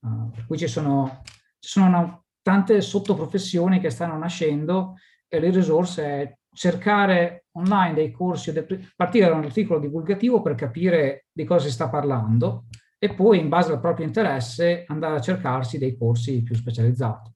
Uh, per cui ci sono, ci sono una, tante sottoprofessioni che stanno nascendo e le risorse cercare online dei corsi, partire da un articolo divulgativo per capire di cosa si sta parlando e poi in base al proprio interesse andare a cercarsi dei corsi più specializzati.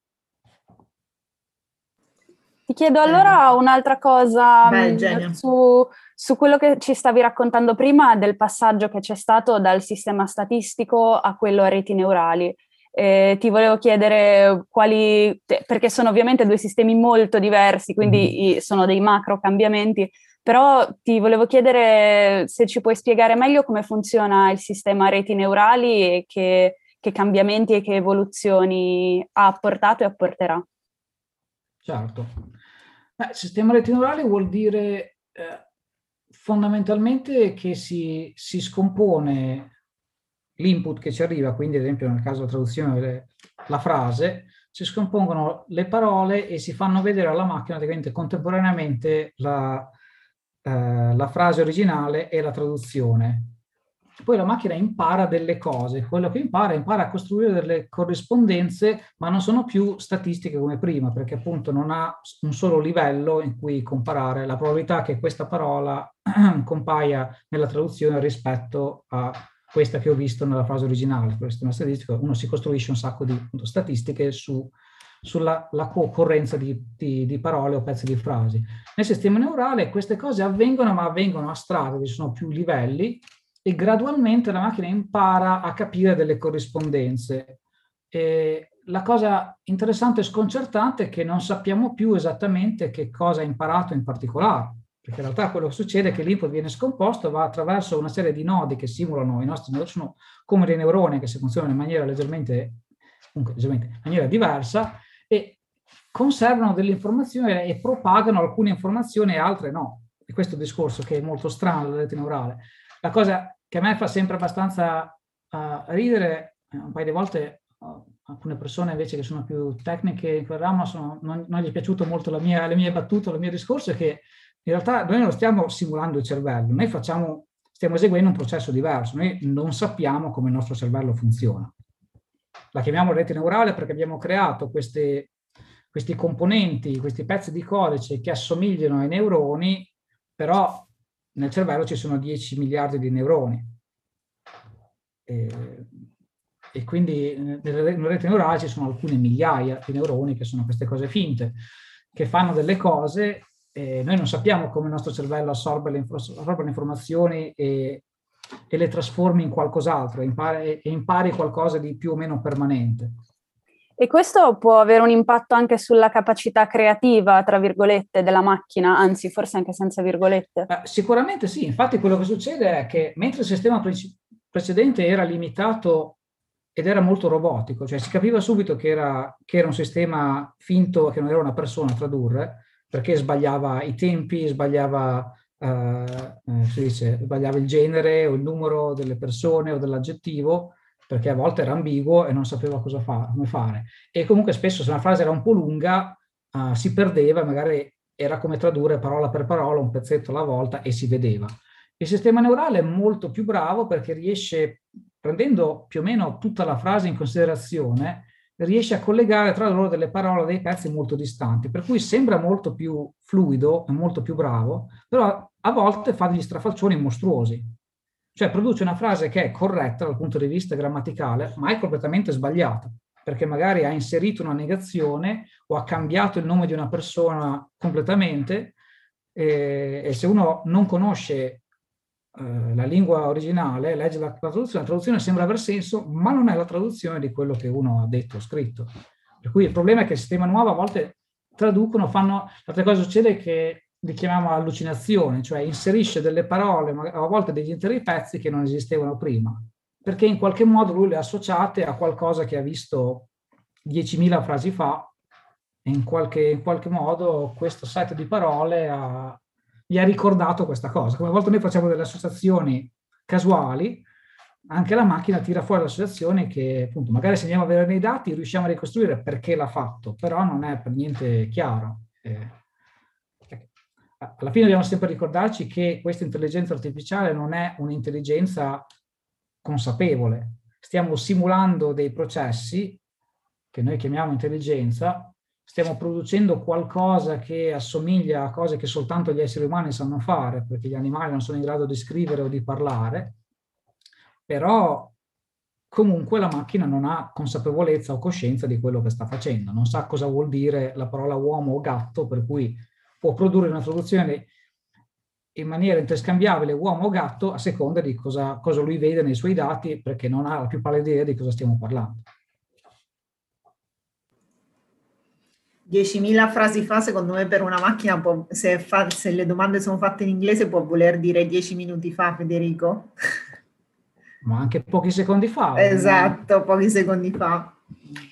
Ti chiedo allora un'altra cosa Beh, mm, su, su, quello che ci stavi raccontando prima del passaggio che c'è stato dal sistema statistico a quello a reti neurali. Eh, ti volevo chiedere quali, perché sono ovviamente due sistemi molto diversi, quindi mm. sono dei macro cambiamenti, Però ti volevo chiedere se ci puoi spiegare meglio come funziona il sistema reti neurali e che, che cambiamenti e che evoluzioni ha apportato e apporterà. Certo. Eh, sistema reti neurali vuol dire eh, fondamentalmente che si, si scompone l'input che ci arriva, quindi ad esempio nel caso della traduzione la frase, si scompongono le parole e si fanno vedere alla macchina contemporaneamente la, eh, la frase originale e la traduzione. Poi la macchina impara delle cose, quello che impara impara a costruire delle corrispondenze, ma non sono più statistiche come prima, perché appunto non ha un solo livello in cui comparare la probabilità che questa parola compaia nella traduzione rispetto a questa che ho visto nella frase originale. Per il sistema statistico uno si costruisce un sacco di appunto, statistiche su sulla occorrenza di, di, di, parole o pezzi di frasi. Nel sistema neurale queste cose avvengono, ma avvengono a strade, ci sono più livelli e gradualmente la macchina impara a capire delle corrispondenze. E la cosa interessante e sconcertante è che non sappiamo più esattamente che cosa ha imparato in particolare, perché in realtà quello che succede è che l'input viene scomposto, va attraverso una serie di nodi che simulano i nostri neuroni, sono come dei neuroni che si funzionano in maniera leggermente, comunque, leggermente in maniera diversa, e conservano delle informazioni e propagano alcune informazioni e altre no. E questo discorso che è molto strano della rete neurale. La cosa che a me fa sempre abbastanza uh, ridere, eh, un paio di volte uh, alcune persone invece che sono più tecniche in quel ramo sono, non, non, gli è piaciuto molto la mia, le mie battute, il mio discorso, è che in realtà noi non stiamo simulando il cervello, noi facciamo, stiamo eseguendo un processo diverso, noi non sappiamo come il nostro cervello funziona la chiamiamo rete neurale perché abbiamo creato queste, questi componenti, questi pezzi di codice che assomigliano ai neuroni, però nel cervello ci sono 10 miliardi di neuroni. E, e quindi nelle reti neurali ci sono alcune migliaia di neuroni che sono queste cose finte, che fanno delle cose e noi non sappiamo come il nostro cervello assorbe le, assorbe le informazioni e, e le trasformi in qualcos'altro impari, e impari qualcosa di più o meno permanente. E questo può avere un impatto anche sulla capacità creativa, tra virgolette, della macchina, anzi forse anche senza virgolette. Eh, sicuramente sì, infatti quello che succede è che mentre il sistema pre- precedente era limitato ed era molto robotico, cioè si capiva subito che era, che era un sistema finto, che non era una persona a tradurre, perché sbagliava i tempi, sbagliava eh, eh, dice, sbagliava il genere o il numero delle persone o dell'aggettivo, perché a volte era ambiguo e non sapeva cosa fa, come fare. E comunque spesso se una frase era un po' lunga uh, si perdeva, magari era come tradurre parola per parola, un pezzetto alla volta e si vedeva. Il sistema neurale è molto più bravo perché riesce, prendendo più o meno tutta la frase in considerazione, riesce a collegare tra loro delle parole, dei pezzi molto distanti, per cui sembra molto più fluido e molto più bravo, però a volte fa degli strafalcioni mostruosi. Cioè produce una frase che è corretta dal punto di vista grammaticale, ma è completamente sbagliata, perché magari ha inserito una negazione o ha cambiato il nome di una persona completamente e, e se uno non conosce eh, la lingua originale, legge la, traduzione, la traduzione sembra aver senso, ma non è la traduzione di quello che uno ha detto o scritto. Per cui il problema è che il sistema nuovo a volte traducono, fanno... L'altra cosa succede che li chiamiamo allucinazione, cioè inserisce delle parole, a volte degli interi pezzi che non esistevano prima, perché in qualche modo lui le ha associate a qualcosa che ha visto 10.000 frasi fa e in qualche, in qualche modo questo set di parole ha, gli ha ricordato questa cosa. Come a volte noi facciamo delle associazioni casuali, anche la macchina tira fuori l'associazione che appunto magari se andiamo a vedere nei dati riusciamo a ricostruire perché l'ha fatto, però non è per niente chiaro. Eh, alla fine dobbiamo sempre ricordarci che questa intelligenza artificiale non è un'intelligenza consapevole. Stiamo simulando dei processi che noi chiamiamo intelligenza, stiamo producendo qualcosa che assomiglia a cose che soltanto gli esseri umani sanno fare, perché gli animali non sono in grado di scrivere o di parlare, però comunque la macchina non ha consapevolezza o coscienza di quello che sta facendo, non sa cosa vuol dire la parola uomo o gatto, per cui può produrre una traduzione in maniera interscambiabile uomo o gatto a seconda di cosa, cosa lui vede nei suoi dati perché non ha la più pallida idea di cosa stiamo parlando. 10.000 frasi fa, secondo me per una macchina, può, se, fa, se, le domande sono fatte in inglese, può voler dire 10 minuti fa, Federico. Ma anche pochi secondi fa. Esatto, no? pochi secondi fa.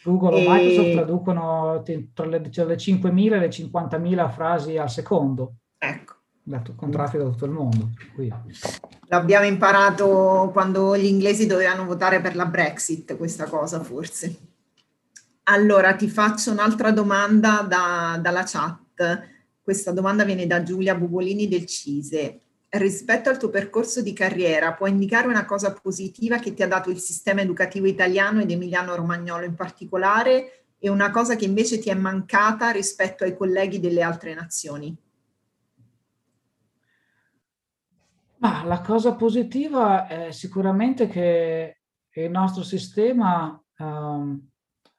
Google e... o Microsoft traducono tra le, tra le 5.000 e le 50.000 frasi al secondo. Ecco. Con traffico da tutto il mondo. Qui. L'abbiamo imparato quando gli inglesi dovevano votare per la Brexit, questa cosa forse. Allora, ti faccio un'altra domanda da, dalla chat. Questa domanda viene da Giulia Bubolini del CISE. Rispetto al tuo percorso di carriera, puoi indicare una cosa positiva che ti ha dato il sistema educativo italiano ed emiliano-romagnolo in particolare e una cosa che invece ti è mancata rispetto ai colleghi delle altre nazioni? Ma la cosa positiva è sicuramente che il nostro sistema um,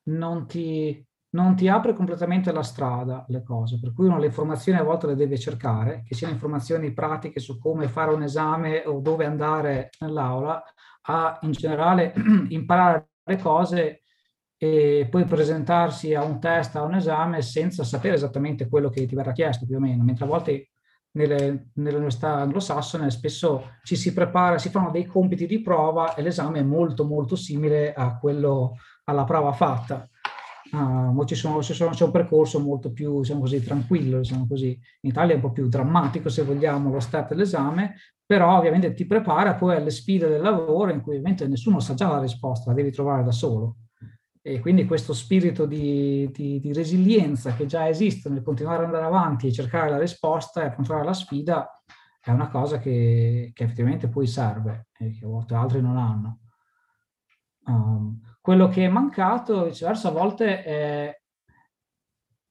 non ti, non ti apre completamente la strada le cose, per cui uno le informazioni a volte le deve cercare, che siano informazioni pratiche su come fare un esame o dove andare nell'aula, a in generale imparare le cose e poi presentarsi a un test, a un esame senza sapere esattamente quello che ti verrà chiesto più o meno, mentre a volte nelle, nelle anglosassone spesso ci si prepara, si fanno dei compiti di prova e l'esame è molto molto simile a quello alla prova fatta. Uh, ci sono, ci sono, c'è un percorso molto più, diciamo così, tranquillo, diciamo così. In Italia è un po' più drammatico, se vogliamo, lo start dell'esame, però ovviamente ti prepara poi alle sfide del lavoro in cui ovviamente nessuno sa già la risposta, la devi trovare da solo. E quindi questo spirito di, di, di resilienza che già esiste nel continuare ad andare avanti e cercare la risposta e affrontare la sfida è una cosa che, che effettivamente poi serve e che a volte altri non hanno. Um, quello che è mancato, viceversa, a volte è,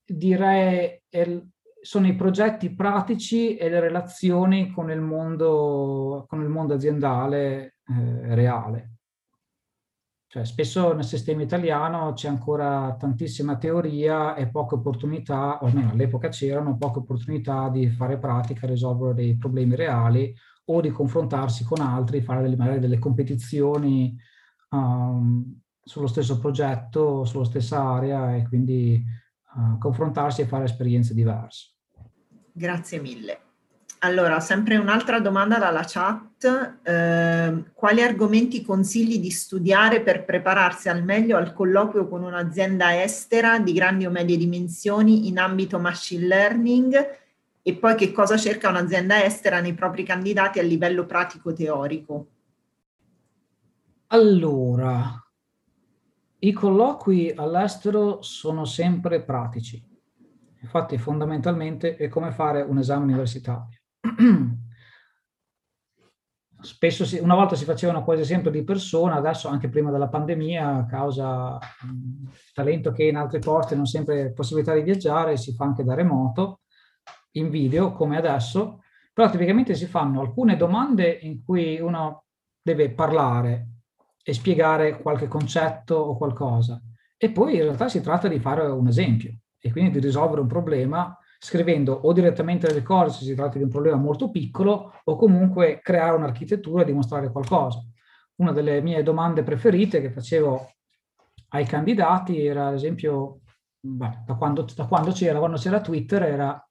direi è, sono i progetti pratici e le relazioni con il mondo, con il mondo aziendale eh, reale. Cioè, spesso nel sistema italiano c'è ancora tantissima teoria e poche opportunità, o almeno all'epoca c'erano poche opportunità di fare pratica, risolvere dei problemi reali o di confrontarsi con altri, fare delle, magari delle competizioni um, sullo stesso progetto, sulla stessa area e quindi uh, confrontarsi e fare esperienze diverse. Grazie mille. Allora, sempre un'altra domanda dalla chat. Eh, quali argomenti consigli di studiare per prepararsi al meglio al colloquio con un'azienda estera di grandi o medie dimensioni in ambito machine learning? E poi che cosa cerca un'azienda estera nei propri candidati a livello pratico-teorico? Allora, i colloqui all'estero sono sempre pratici. Infatti, fondamentalmente è come fare un esame universitario. Spesso si, una volta si facevano quasi sempre di persona, adesso anche prima della pandemia, a causa del talento che in altri posti non sempre possibilità di viaggiare, si fa anche da remoto, in video come adesso, però tipicamente si fanno alcune domande in cui uno deve parlare e spiegare qualche concetto o qualcosa. E poi in realtà si tratta di fare un esempio e quindi di risolvere un problema scrivendo o direttamente le cose se si tratta di un problema molto piccolo o comunque creare un'architettura e dimostrare qualcosa. Una delle mie domande preferite che facevo ai candidati era ad esempio, beh, da, quando, da quando c'era, quando c'era Twitter era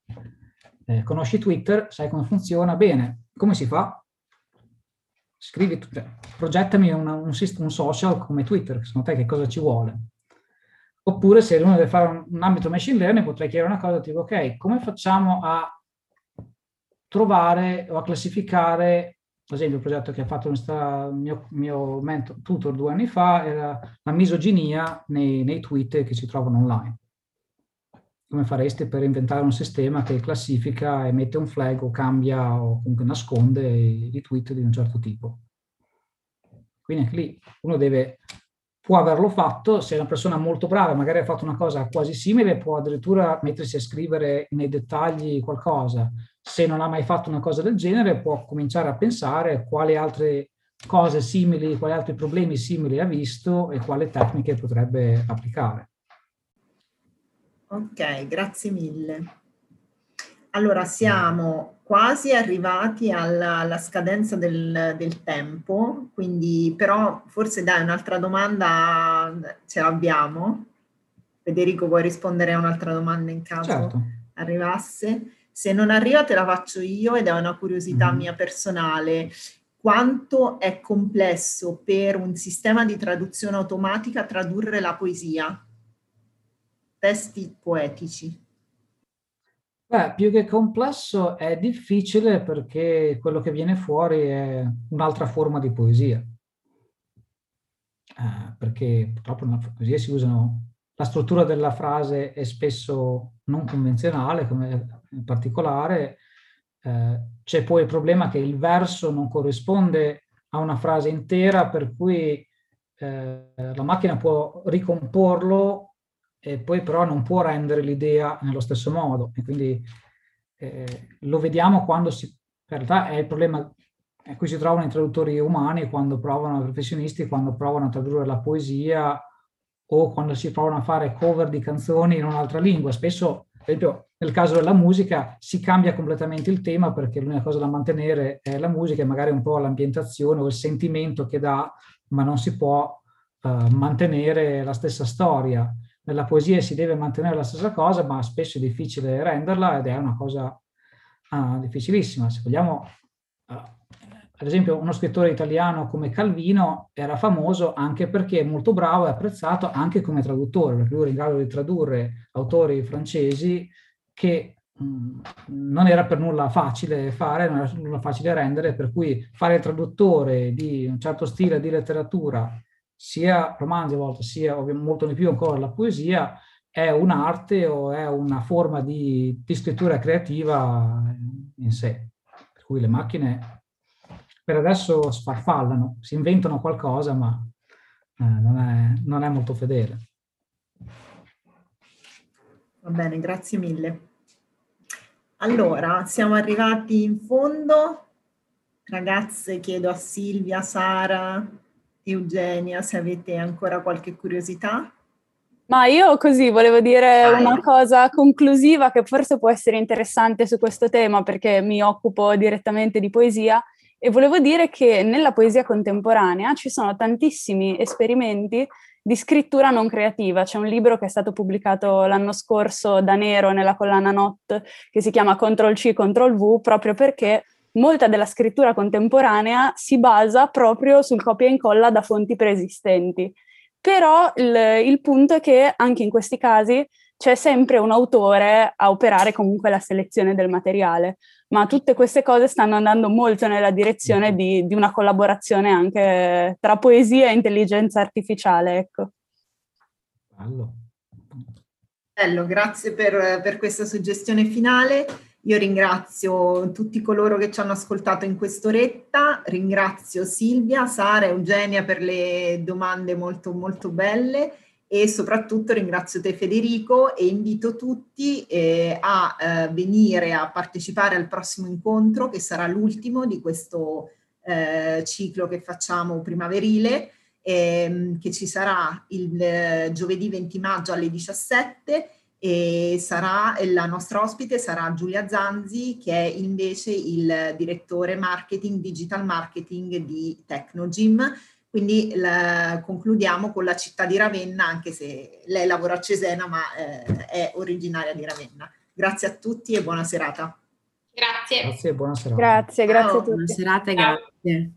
eh, conosci Twitter, sai come funziona, bene, come si fa? Scrivi, cioè, progettami una, un, un, social come Twitter, secondo te che cosa ci vuole? Oppure se uno deve fare un, un ambito machine learning potrei chiedere una cosa tipo, ok, come facciamo a trovare o a classificare, ad esempio il progetto che ha fatto il mio, mio mentor, tutor due anni fa, era la misoginia nei, nei tweet che si trovano online come fareste per inventare un sistema che classifica, emette un flag o cambia o comunque nasconde i tweet di un certo tipo. Quindi anche lì uno deve, può averlo fatto, se è una persona molto brava, magari ha fatto una cosa quasi simile, può addirittura mettersi a scrivere nei dettagli qualcosa. Se non ha mai fatto una cosa del genere, può cominciare a pensare quali altre cose simili, quali altri problemi simili ha visto e quali tecniche potrebbe applicare. Ok, grazie mille. Allora, siamo quasi arrivati alla, alla scadenza del, del, tempo, quindi però forse dai un'altra domanda ce l'abbiamo. Federico, vuoi rispondere a un'altra domanda in caso certo. arrivasse? Se non arriva te la faccio io ed è una curiosità mm. mia personale. Quanto è complesso per un sistema di traduzione automatica tradurre la poesia? Testi poetici. Beh, più che complesso è difficile perché quello che viene fuori è un'altra forma di poesia. Eh, perché purtroppo nella poesia si usano la struttura della frase è spesso non convenzionale, come in particolare. Eh, c'è poi il problema che il verso non corrisponde a una frase intera, per cui eh, la macchina può ricomporlo e poi però non può rendere l'idea nello stesso modo. E quindi eh, lo vediamo quando si... In realtà è il problema a cui si trovano i traduttori umani quando provano, i professionisti, quando provano a tradurre la poesia o quando si provano a fare cover di canzoni in un'altra lingua. Spesso, per esempio, nel caso della musica si cambia completamente il tema perché l'unica cosa da mantenere è la musica e magari un po' l'ambientazione o il sentimento che dà, ma non si può uh, mantenere la stessa storia. Nella poesia si deve mantenere la stessa cosa, ma spesso è difficile renderla ed è una cosa uh, difficilissima. Se vogliamo, uh, ad esempio uno scrittore italiano come Calvino era famoso anche perché è molto bravo e apprezzato anche come traduttore, perché lui era in grado di tradurre autori francesi che mh, non era per nulla facile fare, non era per nulla facile rendere, per cui fare il traduttore di un certo stile di letteratura, sia romanzi a volte, sia molto di più ancora la poesia, è un'arte o è una forma di, di scrittura creativa in sé. Per cui le macchine per adesso sfarfallano, si inventano qualcosa, ma eh, non, è, non è molto fedele. Va bene, grazie mille. Allora, siamo arrivati in fondo. Ragazze, chiedo a Silvia, Sara, Eugenia se avete ancora qualche curiosità. Ma io così volevo dire Vai. una cosa conclusiva che forse può essere interessante su questo tema perché mi occupo direttamente di poesia e volevo dire che nella poesia contemporanea ci sono tantissimi esperimenti di scrittura non creativa. C'è un libro che è stato pubblicato l'anno scorso da Nero nella collana Not che si chiama Ctrl C, Ctrl V, proprio perché molta della scrittura contemporanea si basa proprio sul copia e incolla da fonti preesistenti. Però il, il punto è che anche in questi casi c'è sempre un autore a operare comunque la selezione del materiale, ma tutte queste cose stanno andando molto nella direzione di, di una collaborazione anche tra poesia e intelligenza artificiale. Ecco. Bello. Bello, grazie per, per questa suggestione finale. Io ringrazio tutti coloro che ci hanno ascoltato in quest'oretta, ringrazio Silvia, Sara, Eugenia per le domande molto molto belle. E soprattutto ringrazio te Federico e invito tutti eh, a eh, venire a partecipare al prossimo incontro che sarà l'ultimo di questo eh, ciclo che facciamo primaverile ehm, che ci sarà il eh, giovedì 20 maggio alle 17 e sarà la nostra ospite sarà Giulia Zanzi che è invece il direttore marketing digital marketing di Tecnogym quindi la, concludiamo con la città di Ravenna, anche se lei lavora a Cesena, ma eh, è originaria di Ravenna. Grazie a tutti e buona serata. Grazie. Grazie, buona serata. Grazie, grazie Ciao. a tutti. Buona serata e grazie.